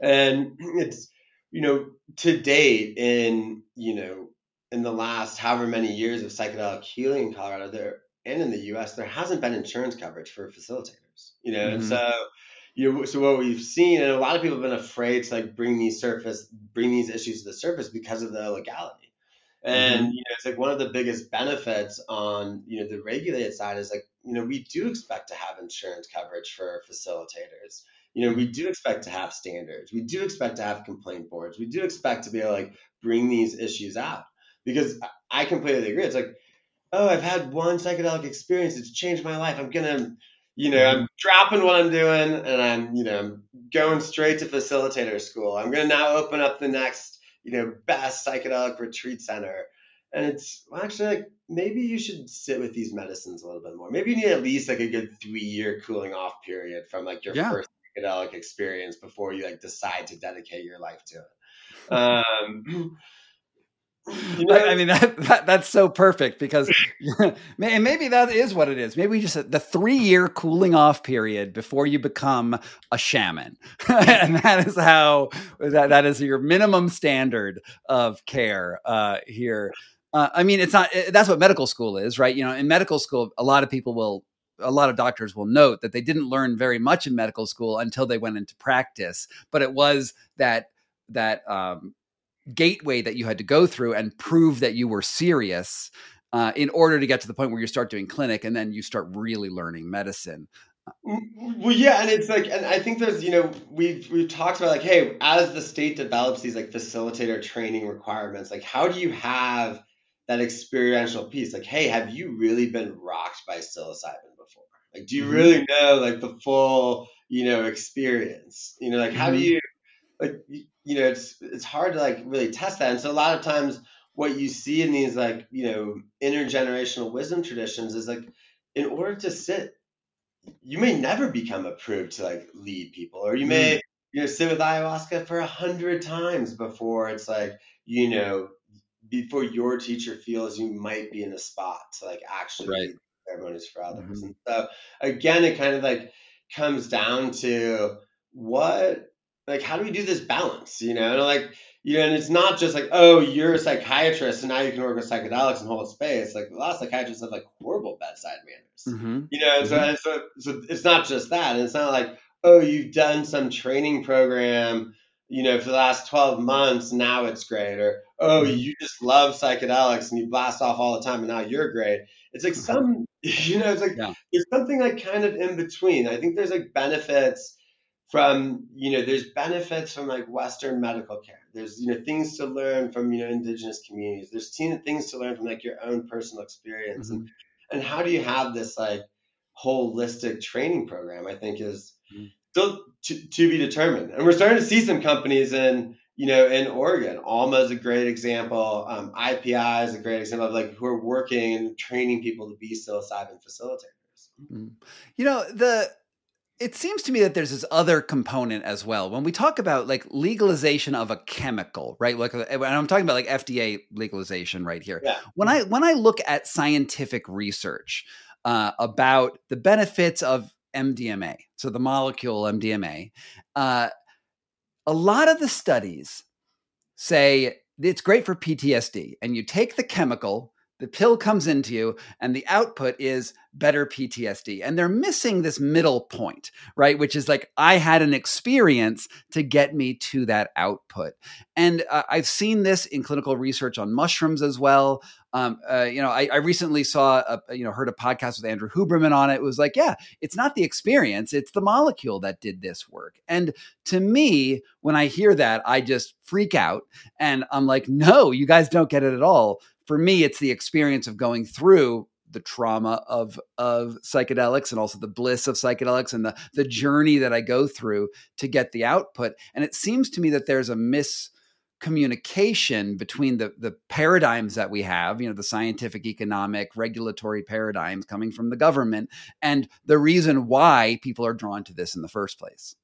Speaker 1: and it's you know to date in you know in the last however many years of psychedelic healing in Colorado, there and in the U.S. there hasn't been insurance coverage for facilitators. You know, mm-hmm. and so you know, so what we've seen, and a lot of people have been afraid to like bring these surface, bring these issues to the surface because of the legality. And mm-hmm. you know, it's like one of the biggest benefits on you know the regulated side is like you know we do expect to have insurance coverage for facilitators. You know, we do expect to have standards. We do expect to have complaint boards. We do expect to be able to like bring these issues out because I completely agree. It's like, oh, I've had one psychedelic experience. It's changed my life. I'm gonna, you know, I'm dropping what I'm doing and I'm, you know, I'm going straight to facilitator school. I'm gonna now open up the next, you know, best psychedelic retreat center. And it's well, actually like maybe you should sit with these medicines a little bit more. Maybe you need at least like a good three year cooling off period from like your yeah. first psychedelic experience before you like decide to dedicate your life to it. Um,
Speaker 2: You know, I mean that, that, that's so perfect because and maybe that is what it is. Maybe just the three year cooling off period before you become a shaman, and that is how that that is your minimum standard of care uh, here. Uh, I mean, it's not. That's what medical school is, right? You know, in medical school, a lot of people will a lot of doctors will note that they didn't learn very much in medical school until they went into practice but it was that that um, gateway that you had to go through and prove that you were serious uh, in order to get to the point where you start doing clinic and then you start really learning medicine.
Speaker 1: Well, yeah, and it's like, and I think there's, you know, we've we've talked about like, hey, as the state develops these like facilitator training requirements, like, how do you have that experiential piece? Like, hey, have you really been rocked by psilocybin? Like, do you mm-hmm. really know like the full, you know, experience? You know, like, how mm-hmm. do you like you know it's it's hard to like really test that and so a lot of times what you see in these like you know intergenerational wisdom traditions is like in order to sit you may never become approved to like lead people or you may mm. you know sit with ayahuasca for a hundred times before it's like you know before your teacher feels you might be in a spot to like actually right. Ceremonies for others mm-hmm. and so again it kind of like comes down to what like how do we do this balance you know and like you know and it's not just like oh you're a psychiatrist and now you can work with psychedelics and hold space like a lot of psychiatrists have like horrible bedside manners mm-hmm. you know so, mm-hmm. and so so it's not just that and it's not like oh you've done some training program you know for the last 12 months now it's great or oh mm-hmm. you just love psychedelics and you blast off all the time and now you're great it's like some you know it's like yeah. there's something like kind of in between i think there's like benefits from you know there's benefits from like western medical care there's you know things to learn from you know indigenous communities there's things to learn from like your own personal experience mm-hmm. and and how do you have this like holistic training program i think is mm-hmm. still to, to be determined and we're starting to see some companies in you know in oregon alma is a great example um, ipi is a great example of like who are working and training people to be psilocybin facilitators
Speaker 2: mm-hmm. you know the it seems to me that there's this other component as well. When we talk about like legalization of a chemical, right? Like, and I'm talking about like FDA legalization right here. Yeah. When I when I look at scientific research uh, about the benefits of MDMA, so the molecule MDMA, uh, a lot of the studies say it's great for PTSD, and you take the chemical the pill comes into you and the output is better PTSD. And they're missing this middle point, right? Which is like, I had an experience to get me to that output. And uh, I've seen this in clinical research on mushrooms as well. Um, uh, you know, I, I, recently saw, a, you know, heard a podcast with Andrew Huberman on it. It was like, yeah, it's not the experience, it's the molecule that did this work. And to me, when I hear that, I just freak out and I'm like, no, you guys don't get it at all for me, it's the experience of going through the trauma of of psychedelics and also the bliss of psychedelics and the the mm-hmm. journey that I go through to get the output. And it seems to me that there's a misconception communication between the the paradigms that we have you know the scientific economic regulatory paradigms coming from the government and the reason why people are drawn to this in the first place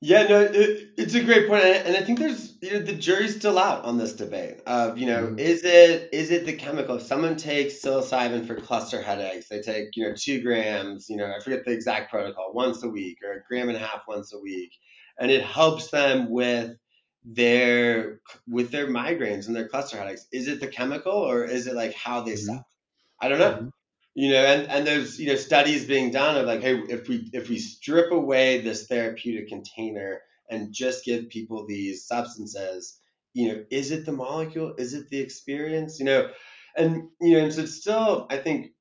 Speaker 1: yeah, no, it, it's a great point, and I think there's you know the jury's still out on this debate of you know mm-hmm. is it is it the chemical? If someone takes psilocybin for cluster headaches, they take you know two grams, you know I forget the exact protocol, once a week or a gram and a half once a week, and it helps them with their with their migraines and their cluster headaches. Is it the chemical or is it like how they mm-hmm. I don't know. Mm-hmm you know and, and there's you know studies being done of like hey if we if we strip away this therapeutic container and just give people these substances you know is it the molecule is it the experience you know and you know and so it's still i think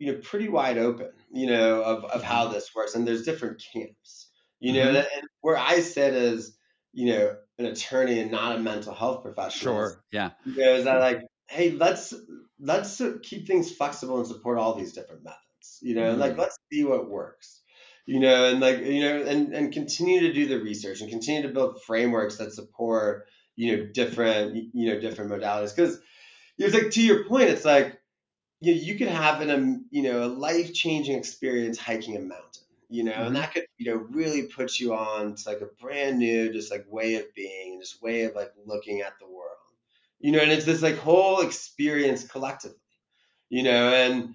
Speaker 1: you know pretty wide open you know of, of how mm-hmm. this works and there's different camps you know mm-hmm. and, and where i sit as you know an attorney and not a mental health professional
Speaker 2: sure yeah
Speaker 1: you know is that like hey, let's let's keep things flexible and support all these different methods. You know, mm-hmm. like let's see what works. You know, and like you know, and and continue to do the research and continue to build frameworks that support you know different you know different modalities because it's like to your point, it's like you know, you could have an um, you know a life changing experience hiking a mountain you know, mm-hmm. and that could, you know, really put you on to like a brand new, just like way of being and just way of like looking at the world you know, and it's this like whole experience collectively, you know, and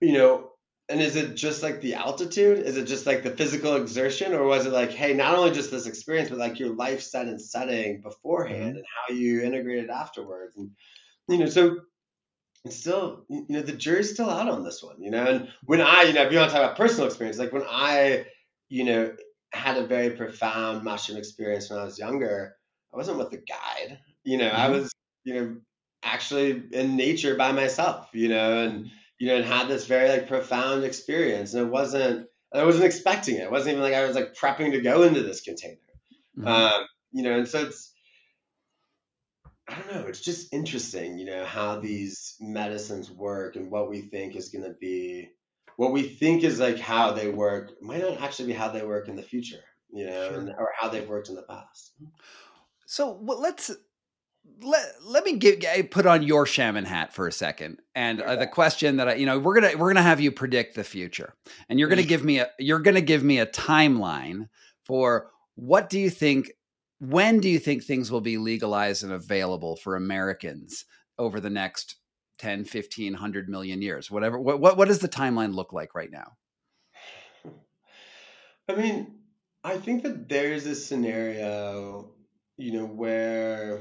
Speaker 1: you know, and is it just like the altitude? Is it just like the physical exertion, or was it like, hey, not only just this experience, but like your life set and setting beforehand, mm-hmm. and how you integrate it afterwards, and you know, so it's still, you know, the jury's still out on this one, you know, and when I, you know, if you want to talk about personal experience, like when I, you know, had a very profound mushroom experience when I was younger, I wasn't with a guide, you know, mm-hmm. I was you know, actually in nature by myself, you know, and you know, and had this very like profound experience. And it wasn't I wasn't expecting it. It wasn't even like I was like prepping to go into this container. Mm-hmm. Um, you know, and so it's I don't know, it's just interesting, you know, how these medicines work and what we think is gonna be what we think is like how they work might not actually be how they work in the future, you know, sure. and, or how they've worked in the past.
Speaker 2: So well, let's let, let me get put on your shaman hat for a second. And uh, the question that I you know we're going to we're going to have you predict the future. And you're going to give me a you're going to give me a timeline for what do you think when do you think things will be legalized and available for Americans over the next 10 15 100 million years? Whatever what what, what does the timeline look like right now?
Speaker 1: I mean I think that there's a scenario you know where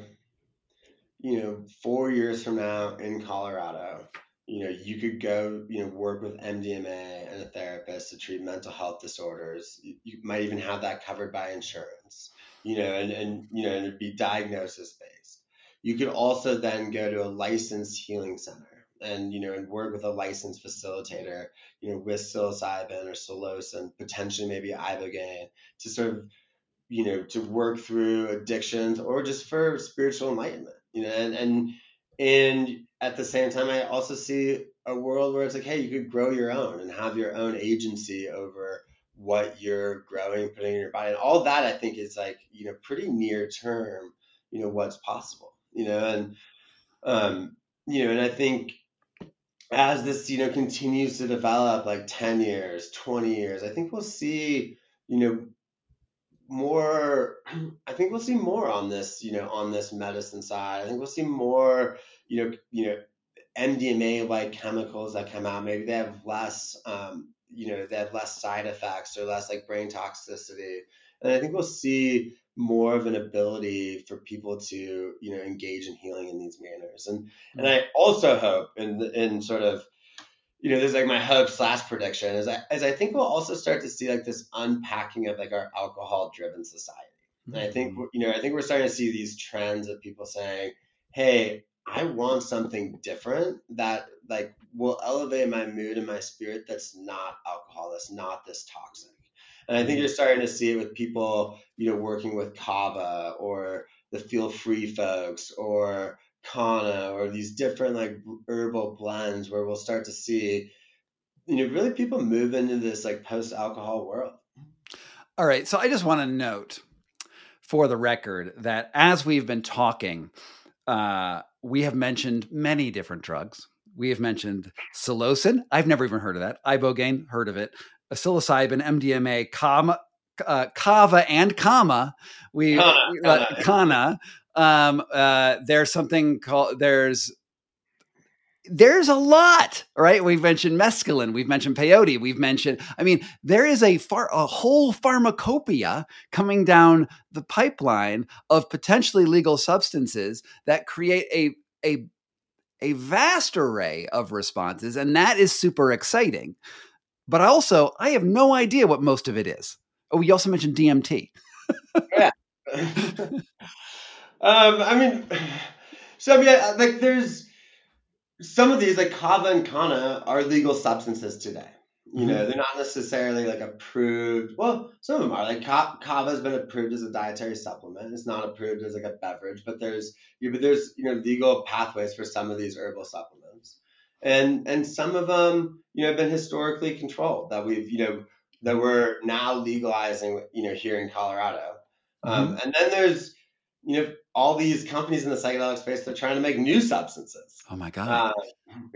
Speaker 1: you know, four years from now in Colorado, you know, you could go, you know, work with MDMA and a therapist to treat mental health disorders. You, you might even have that covered by insurance, you know, and, and you know, and it'd be diagnosis based. You could also then go to a licensed healing center and, you know, and work with a licensed facilitator, you know, with psilocybin or psilocin, potentially maybe ibogaine to sort of, you know, to work through addictions or just for spiritual enlightenment you know, and and and at the same time, I also see a world where it's like, hey, you could grow your own and have your own agency over what you're growing, putting in your body, and all that. I think is like you know pretty near term, you know, what's possible, you know, and um, you know, and I think as this you know continues to develop, like ten years, twenty years, I think we'll see you know more i think we'll see more on this you know on this medicine side. I think we'll see more you know you know mdma like chemicals that come out. Maybe they have less um, you know they have less side effects or less like brain toxicity. And i think we'll see more of an ability for people to you know engage in healing in these manners. And and i also hope in in sort of you know, there's like my hub slash prediction is I, as I think we'll also start to see like this unpacking of like our alcohol driven society. Mm-hmm. And I think, mm-hmm. you know, I think we're starting to see these trends of people saying, Hey, I want something different that like will elevate my mood and my spirit. That's not alcohol. That's not this toxic. And I think mm-hmm. you're starting to see it with people, you know, working with kava or the feel free folks or Kanna or these different like herbal blends where we'll start to see, you know, really people move into this like post alcohol world.
Speaker 2: All right. So I just want to note for the record that as we've been talking, uh, we have mentioned many different drugs. We have mentioned psilocin. I've never even heard of that. Ibogaine, heard of it. Psilocybin, MDMA, Kama, uh, Kava, and Kama. We Kanna. Uh, Kanna. Um, uh, there's something called there's there's a lot, right? We've mentioned mescaline, we've mentioned peyote, we've mentioned, I mean, there is a far a whole pharmacopoeia coming down the pipeline of potentially legal substances that create a a a vast array of responses, and that is super exciting. But also, I have no idea what most of it is. Oh, we also mentioned DMT.
Speaker 1: yeah. um, I mean, so I mean, like, there's some of these like kava and kanna are legal substances today you know mm-hmm. they're not necessarily like approved well some of them are like kava has been approved as a dietary supplement it's not approved as like a beverage but there's you but there's you know legal pathways for some of these herbal supplements and and some of them you know have been historically controlled that we've you know that we're now legalizing you know here in colorado um, mm-hmm. um, and then there's you know all these companies in the psychedelic space they're trying to make new substances.
Speaker 2: Oh my god. Uh,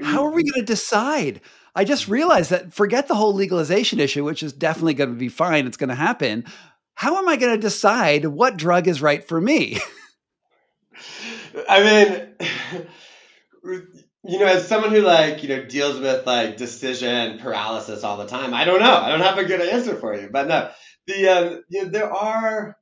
Speaker 2: how are we going to decide? I just realized that forget the whole legalization issue which is definitely going to be fine it's going to happen. How am i going to decide what drug is right for me?
Speaker 1: I mean you know as someone who like you know deals with like decision paralysis all the time i don't know. I don't have a good answer for you but no. The um, you know, there are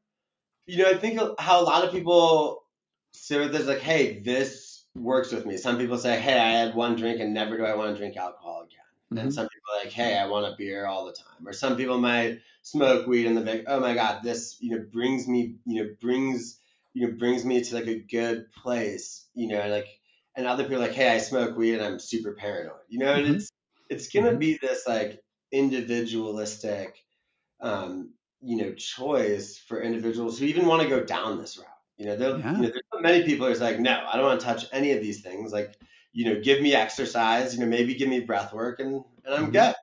Speaker 1: you know, I think how a lot of people say with this, like, hey, this works with me. Some people say, hey, I had one drink and never do I want to drink alcohol again. Mm-hmm. And some people are like, hey, I want a beer all the time. Or some people might smoke weed and they're like, oh my God, this, you know, brings me, you know, brings, you know, brings me to like a good place, you know, like, and other people are like, hey, I smoke weed and I'm super paranoid, you know, mm-hmm. and it's, it's going to mm-hmm. be this like individualistic, um, you know choice for individuals who even want to go down this route. You know, yeah. you know there's many people who's like, no, I don't want to touch any of these things. Like, you know, give me exercise. You know, maybe give me breath work, and and I'm mm-hmm. good.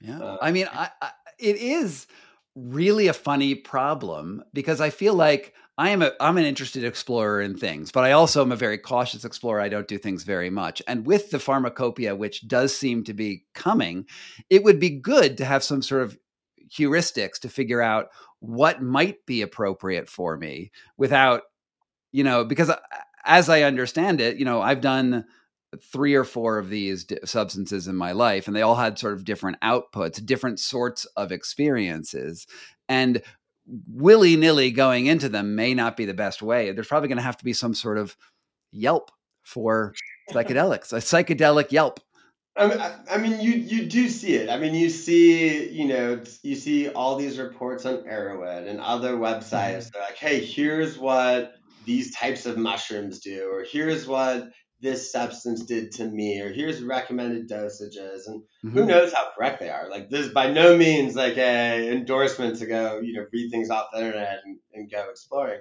Speaker 2: Yeah, uh, I mean, I, I, it is really a funny problem because I feel like I am a I'm an interested explorer in things, but I also am a very cautious explorer. I don't do things very much. And with the pharmacopoeia, which does seem to be coming, it would be good to have some sort of heuristics to figure out what might be appropriate for me without you know because uh, as i understand it you know i've done three or four of these substances in my life and they all had sort of different outputs different sorts of experiences and willy-nilly going into them may not be the best way. There's probably going to have to be some sort of yelp for psychedelics a psychedelic yelp
Speaker 1: I mean, I, mean, you you do see it. I mean, you see, you know, you see all these reports on Erowid and other websites. Mm-hmm. They're like, hey, here's what these types of mushrooms do, or here's what this substance did to me, or here's recommended dosages, and mm-hmm. who knows how correct they are. Like, this is by no means like a endorsement to go, you know, read things off the internet and, and go exploring,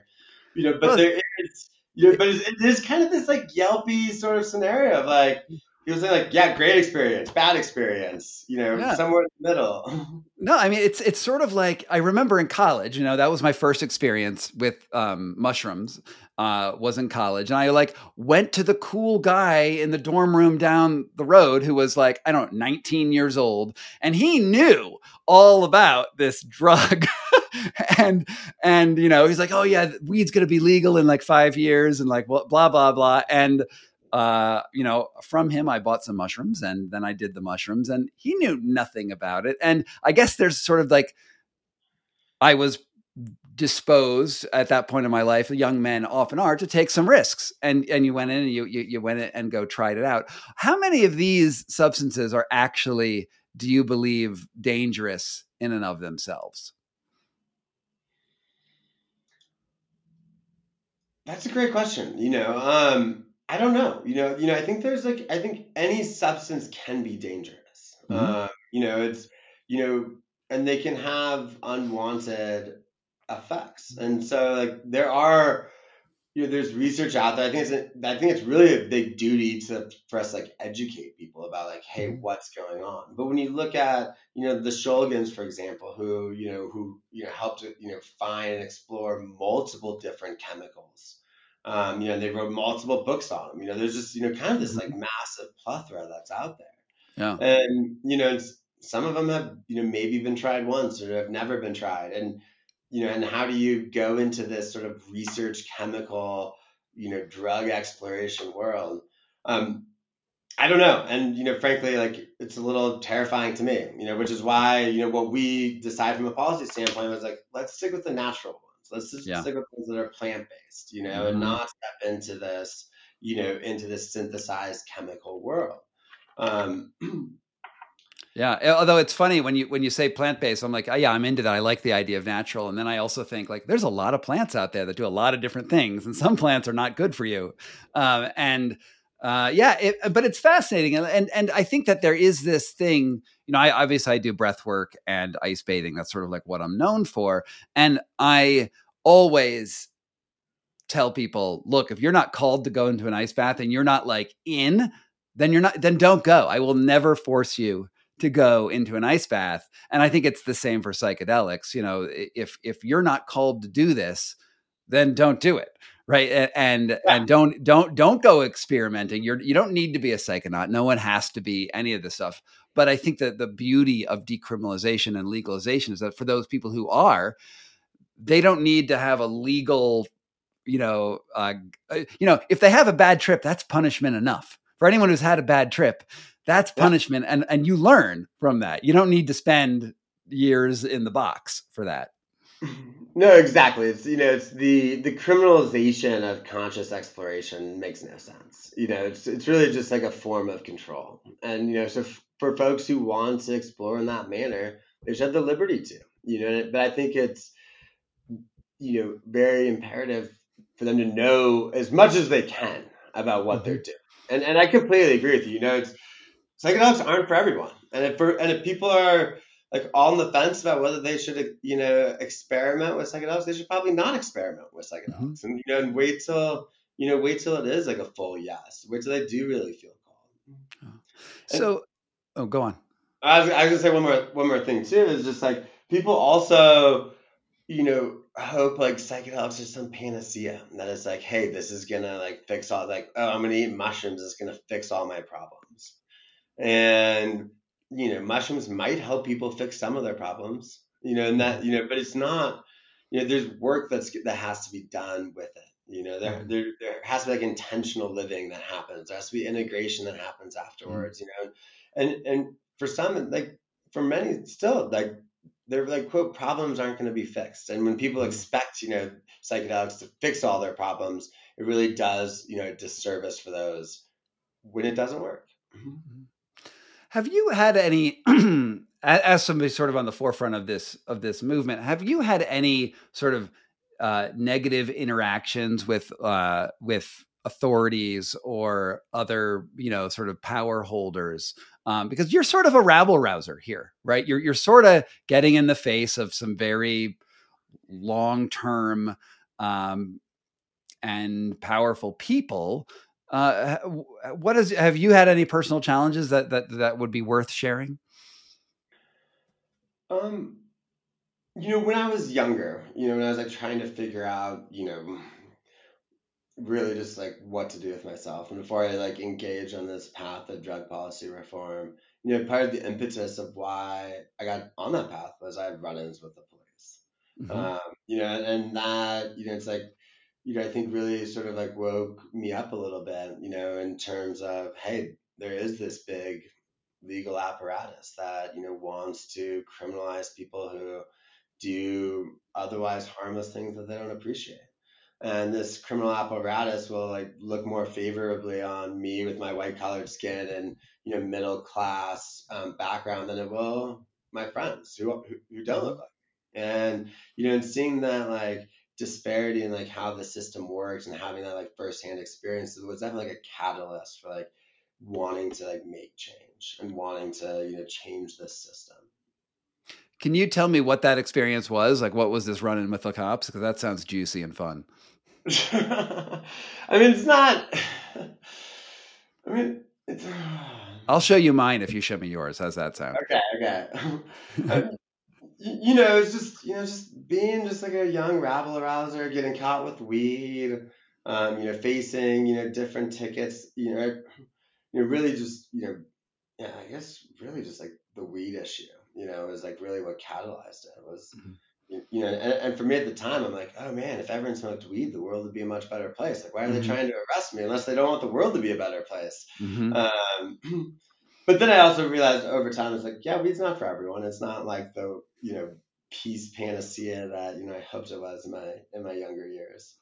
Speaker 1: you know. But there is, you know, but it is kind of this like Yelpy sort of scenario of like he was like, yeah, great experience, bad experience, you know, yeah. somewhere in the middle.
Speaker 2: no, I mean, it's it's sort of like I remember in college, you know, that was my first experience with um, mushrooms. Uh, was in college, and I like went to the cool guy in the dorm room down the road who was like, I don't know, 19 years old, and he knew all about this drug. and and you know he's like oh yeah weed's gonna be legal in like five years and like blah blah blah and uh, you know, from him, I bought some mushrooms and then I did the mushrooms and he knew nothing about it. And I guess there's sort of like, I was disposed at that point in my life, young men often are, to take some risks. And and you went in and you, you, you went in and go tried it out. How many of these substances are actually, do you believe, dangerous in and of themselves?
Speaker 1: That's a great question. You know, um, I don't know. You know, you know, I think there's like I think any substance can be dangerous. Mm-hmm. Uh, you know, it's you know, and they can have unwanted effects. And so like there are you know, there's research out there. I think it's a, I think it's really a big duty to for us like educate people about like, hey, mm-hmm. what's going on. But when you look at you know the Shulgins, for example, who you know who you know helped you know find and explore multiple different chemicals. Um, you know, they wrote multiple books on them. You know, there's just you know kind of this like mm-hmm. massive plethora that's out there. Yeah. And you know, some of them have you know maybe been tried once or have never been tried, and you know, and how do you go into this sort of research chemical, you know, drug exploration world? Um, I don't know. And, you know, frankly, like it's a little terrifying to me, you know, which is why, you know, what we decide from a policy standpoint was like, let's stick with the natural. Let's just yeah. stick with things that are plant based, you know, mm-hmm. and not step into this, you know, into this synthesized chemical world. Um,
Speaker 2: Yeah, although it's funny when you when you say plant based, I'm like, oh, yeah, I'm into that. I like the idea of natural, and then I also think like, there's a lot of plants out there that do a lot of different things, and some plants are not good for you. Um, and uh, yeah, it, but it's fascinating, and, and and I think that there is this thing. You know, I obviously I do breath work and ice bathing. That's sort of like what I'm known for, and I always tell people, look, if you're not called to go into an ice bath and you're not like in, then you're not. Then don't go. I will never force you to go into an ice bath and i think it's the same for psychedelics you know if if you're not called to do this then don't do it right? And yeah. and don't don't don't go experimenting. You're you don't need to be a psychonaut. No one has to be any of this stuff. But i think that the beauty of decriminalization and legalization is that for those people who are they don't need to have a legal you know uh, uh you know if they have a bad trip that's punishment enough. For anyone who's had a bad trip that's punishment yeah. and and you learn from that. You don't need to spend years in the box for that
Speaker 1: no exactly. It's you know it's the the criminalization of conscious exploration makes no sense. You know it's it's really just like a form of control. And you know so f- for folks who want to explore in that manner they should have the liberty to you know but i think it's you know very imperative for them to know as much as they can about what they're mm-hmm. doing. And and i completely agree with you. You know it's psychedelics aren't for everyone. And if for, and if people are like on the fence about whether they should you know experiment with psychedelics, they should probably not experiment with psychedelics, mm-hmm. and you know and wait till you know wait till it is like a full yes. Wait till they do really feel called.
Speaker 2: So, and, oh, go on.
Speaker 1: I was, I was gonna say one more one more thing too is just like people also you know hope like psychedelics are some panacea that is like hey this is gonna like fix all like oh i'm gonna eat mushrooms it's gonna fix all my problems and you know mushrooms might help people fix some of their problems you know and that you know but it's not you know there's work that's that has to be done with it you know there, there there has to be like intentional living that happens there has to be integration that happens afterwards you know and and for some like for many still like they're like quote problems aren't going to be fixed and when people expect you know psychedelics to fix all their problems it really does you know disservice for those when it doesn't work. Mm-hmm.
Speaker 2: Have you had any, as somebody sort of on the forefront of this of this movement, have you had any sort of uh, negative interactions with uh, with authorities or other you know sort of power holders? Um, because you're sort of a rabble rouser here right? You're you're sort of getting in the face of some very long term um, and powerful people uh, what is? Have you had any personal challenges that that that would be worth sharing?
Speaker 1: Um, you know, when I was younger, you know, when I was like trying to figure out, you know, really just like what to do with myself, and before I like engage on this path of drug policy reform, you know, part of the impetus of why I got on that path was I had run-ins with the police. Mm-hmm. Um, you know, and, and that, you know, it's like you know, I think really sort of like woke me up a little bit, you know, in terms of, hey, there is this big legal apparatus that, you know, wants to criminalize people who do otherwise harmless things that they don't appreciate. And this criminal apparatus will like look more favorably on me with my white collared skin and, you know, middle class um, background than it will my friends who, who, who don't look like me. And, you know, and seeing that like, disparity in like how the system works and having that like firsthand experience was definitely like a catalyst for like wanting to like make change and wanting to you know change this system
Speaker 2: can you tell me what that experience was like what was this run in with the cops because that sounds juicy and fun
Speaker 1: I mean, it's not. I mean, it's.
Speaker 2: I'll show you mine if you show me yours. How's that sound?
Speaker 1: Okay, okay. you know, it's just you know, just being just like a young rabble rouser, getting caught with weed, um, you know, facing you know different tickets, you know, you know, really just you know, yeah, I guess really just like the weed issue, you know, is like really what catalyzed it was. Mm-hmm you know, and, and, for me at the time, I'm like, oh man, if everyone smoked weed, the world would be a much better place. Like, why are mm-hmm. they trying to arrest me unless they don't want the world to be a better place? Mm-hmm. Um, but then I also realized over time, it's like, yeah, weed's not for everyone. It's not like the you know peace panacea that you know I hoped it was in my in my younger years.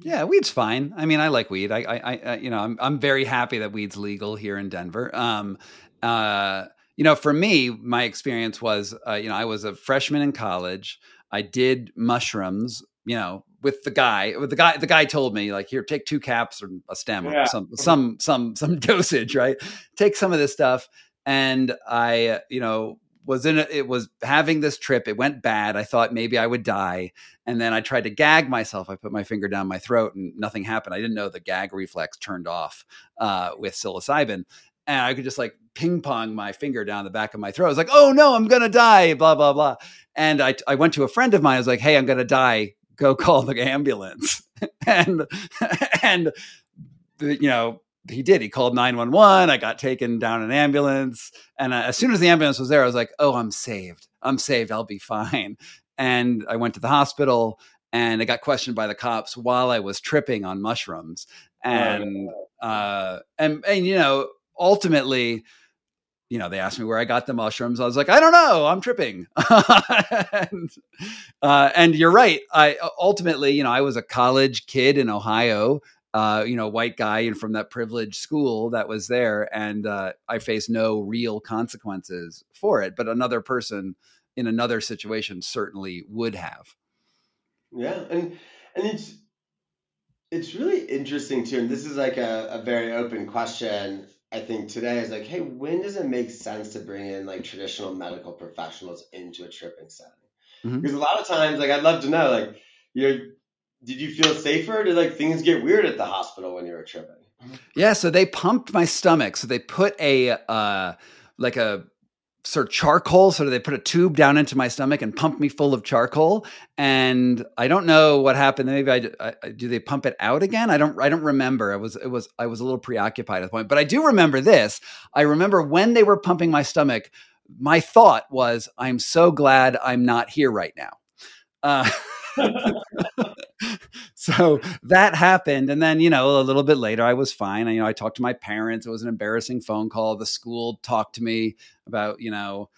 Speaker 2: Yeah, weed's fine. I mean, I like weed. I, I, I you know, I'm I'm very happy that weed's legal here in Denver. Um, uh, you know, for me, my experience was, uh, you know, I was a freshman in college. I did mushrooms, you know, with the guy. With the guy, the guy told me like, here, take two caps or a stem yeah. or some some some some dosage, right? Take some of this stuff, and I, you know, was in a, it was having this trip it went bad i thought maybe i would die and then i tried to gag myself i put my finger down my throat and nothing happened i didn't know the gag reflex turned off uh, with psilocybin and i could just like ping pong my finger down the back of my throat i was like oh no i'm gonna die blah blah blah and I, I went to a friend of mine. I was like, "Hey, I'm to die. Go call the ambulance." and and you know he did. He called 911. I got taken down an ambulance, and as soon as the ambulance was there, I was like, "Oh, I'm saved. I'm saved. I'll be fine." And I went to the hospital, and I got questioned by the cops while I was tripping on mushrooms, and uh, and and you know ultimately you know, they asked me where I got the mushrooms. I was like, I don't know, I'm tripping. and, uh, and, you're right. I ultimately, you know, I was a college kid in Ohio, uh, you know, white guy and from that privileged school that was there, and uh, I faced no real consequences for it. But another person in another situation certainly would have.
Speaker 1: Yeah, and and it's it's really interesting too. And this is like a, a very open question I think today is like, hey, when does it make sense to bring in like traditional medical professionals into a tripping setting? Mm-hmm. Because a lot of times, like, I'd love to know, like, you know, did you feel safer? Did like things get weird at the hospital when you were tripping?
Speaker 2: Yeah, so they pumped my stomach. So they put a uh, like a sort of charcoal. So they put a tube down into my stomach and pump me full of charcoal. And I don't know what happened. Maybe I, I, do they pump it out again? I don't I don't remember. I was it was I was a little preoccupied at the point, but I do remember this. I remember when they were pumping my stomach. My thought was, I'm so glad I'm not here right now. Uh, so that happened and then you know a little bit later i was fine. I, you know i talked to my parents. It was an embarrassing phone call. The school talked to me about you know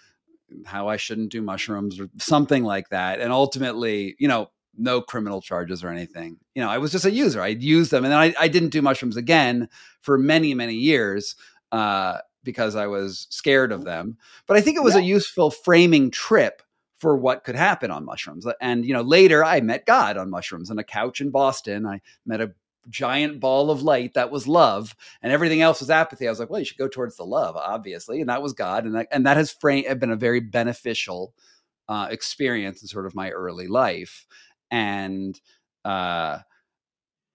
Speaker 2: how i shouldn't do mushrooms or something like that and ultimately you know no criminal charges or anything. You know i was just a user. I used them and then i, I didn't do mushrooms again for many many years uh, because i was scared of them. But i think it was yeah. a useful framing trip for what could happen on mushrooms. And, you know, later I met God on mushrooms on a couch in Boston. I met a giant ball of light that was love and everything else was apathy. I was like, well, you should go towards the love, obviously. And that was God. And that, and that has been a very beneficial uh, experience in sort of my early life. And, uh,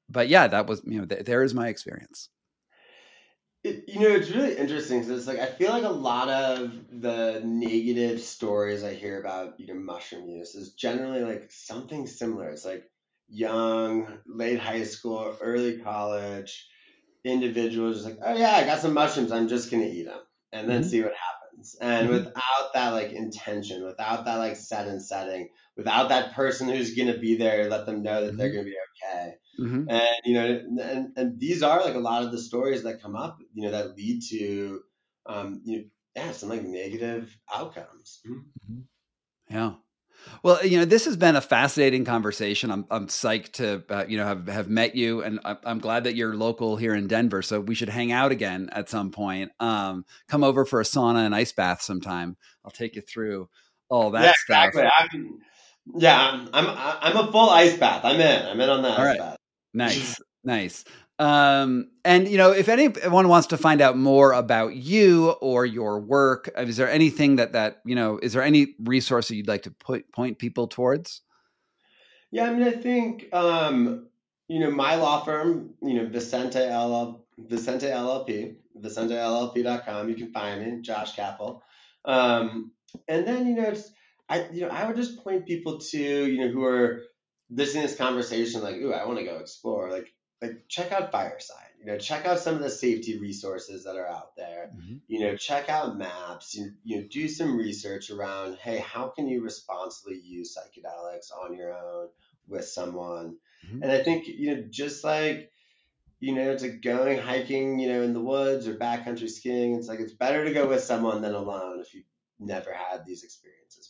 Speaker 2: but yeah, that was, you know, th- there is my experience.
Speaker 1: It, you know, it's really interesting because it's like I feel like a lot of the negative stories I hear about you know mushroom use is generally like something similar. It's like young, late high school, early college individuals like, oh yeah, I got some mushrooms, I'm just gonna eat them and then mm-hmm. see what happens. And mm-hmm. without that like intention, without that like set and setting, without that person who's gonna be there, let them know that mm-hmm. they're gonna be okay Mm-hmm. And you know, and, and these are like a lot of the stories that come up, you know, that lead to, um, you know, yeah, some like negative outcomes. Mm-hmm.
Speaker 2: Yeah. Well, you know, this has been a fascinating conversation. I'm, I'm psyched to, uh, you know, have, have met you, and I'm I'm glad that you're local here in Denver. So we should hang out again at some point. Um, come over for a sauna and ice bath sometime. I'll take you through all that
Speaker 1: yeah,
Speaker 2: stuff.
Speaker 1: Exactly. I'm, yeah, I'm, I'm, I'm a full ice bath. I'm in. I'm in on that all ice right. bath.
Speaker 2: Nice, nice. Um, and you know, if anyone wants to find out more about you or your work, is there anything that that you know? Is there any resource that you'd like to put, point people towards?
Speaker 1: Yeah, I mean, I think um, you know, my law firm, you know, Vicente LL, Vicente LLP, VicenteLLP.com. You can find me, Josh Kappel. Um, and then, you know, it's, I, you know, I would just point people to, you know, who are listening to this conversation, like, ooh, I want to go explore. Like, like check out Fireside. You know, check out some of the safety resources that are out there. Mm-hmm. You know, check out MAPS. You, you know, do some research around, hey, how can you responsibly use psychedelics on your own with someone? Mm-hmm. And I think, you know, just like, you know, to going hiking, you know, in the woods or backcountry skiing, it's like it's better to go with someone than alone if you've never had these experiences.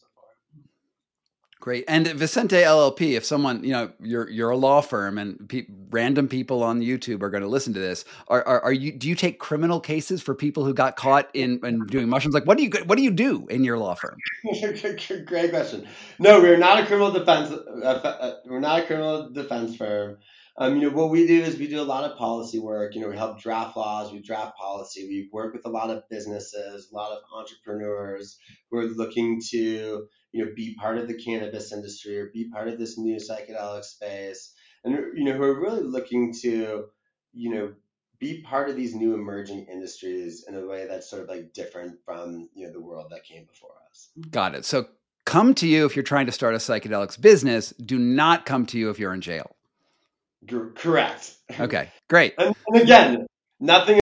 Speaker 2: Great. And Vicente LLP, if someone, you know, you're you're a law firm and pe- random people on YouTube are going to listen to this, are, are, are you do you take criminal cases for people who got caught in, in doing mushrooms? Like what do you what do you do in your law firm?
Speaker 1: Great question. No, we're not a criminal defense uh, uh, we're not a criminal defense firm. Um, you know, what we do is we do a lot of policy work. You know, we help draft laws, we draft policy, we work with a lot of businesses, a lot of entrepreneurs who are looking to you know, be part of the cannabis industry or be part of this new psychedelic space, and you know, who are really looking to, you know, be part of these new emerging industries in a way that's sort of like different from you know the world that came before us.
Speaker 2: Got it. So come to you if you're trying to start a psychedelics business. Do not come to you if you're in jail.
Speaker 1: Correct.
Speaker 2: Okay, great.
Speaker 1: and, and again, nothing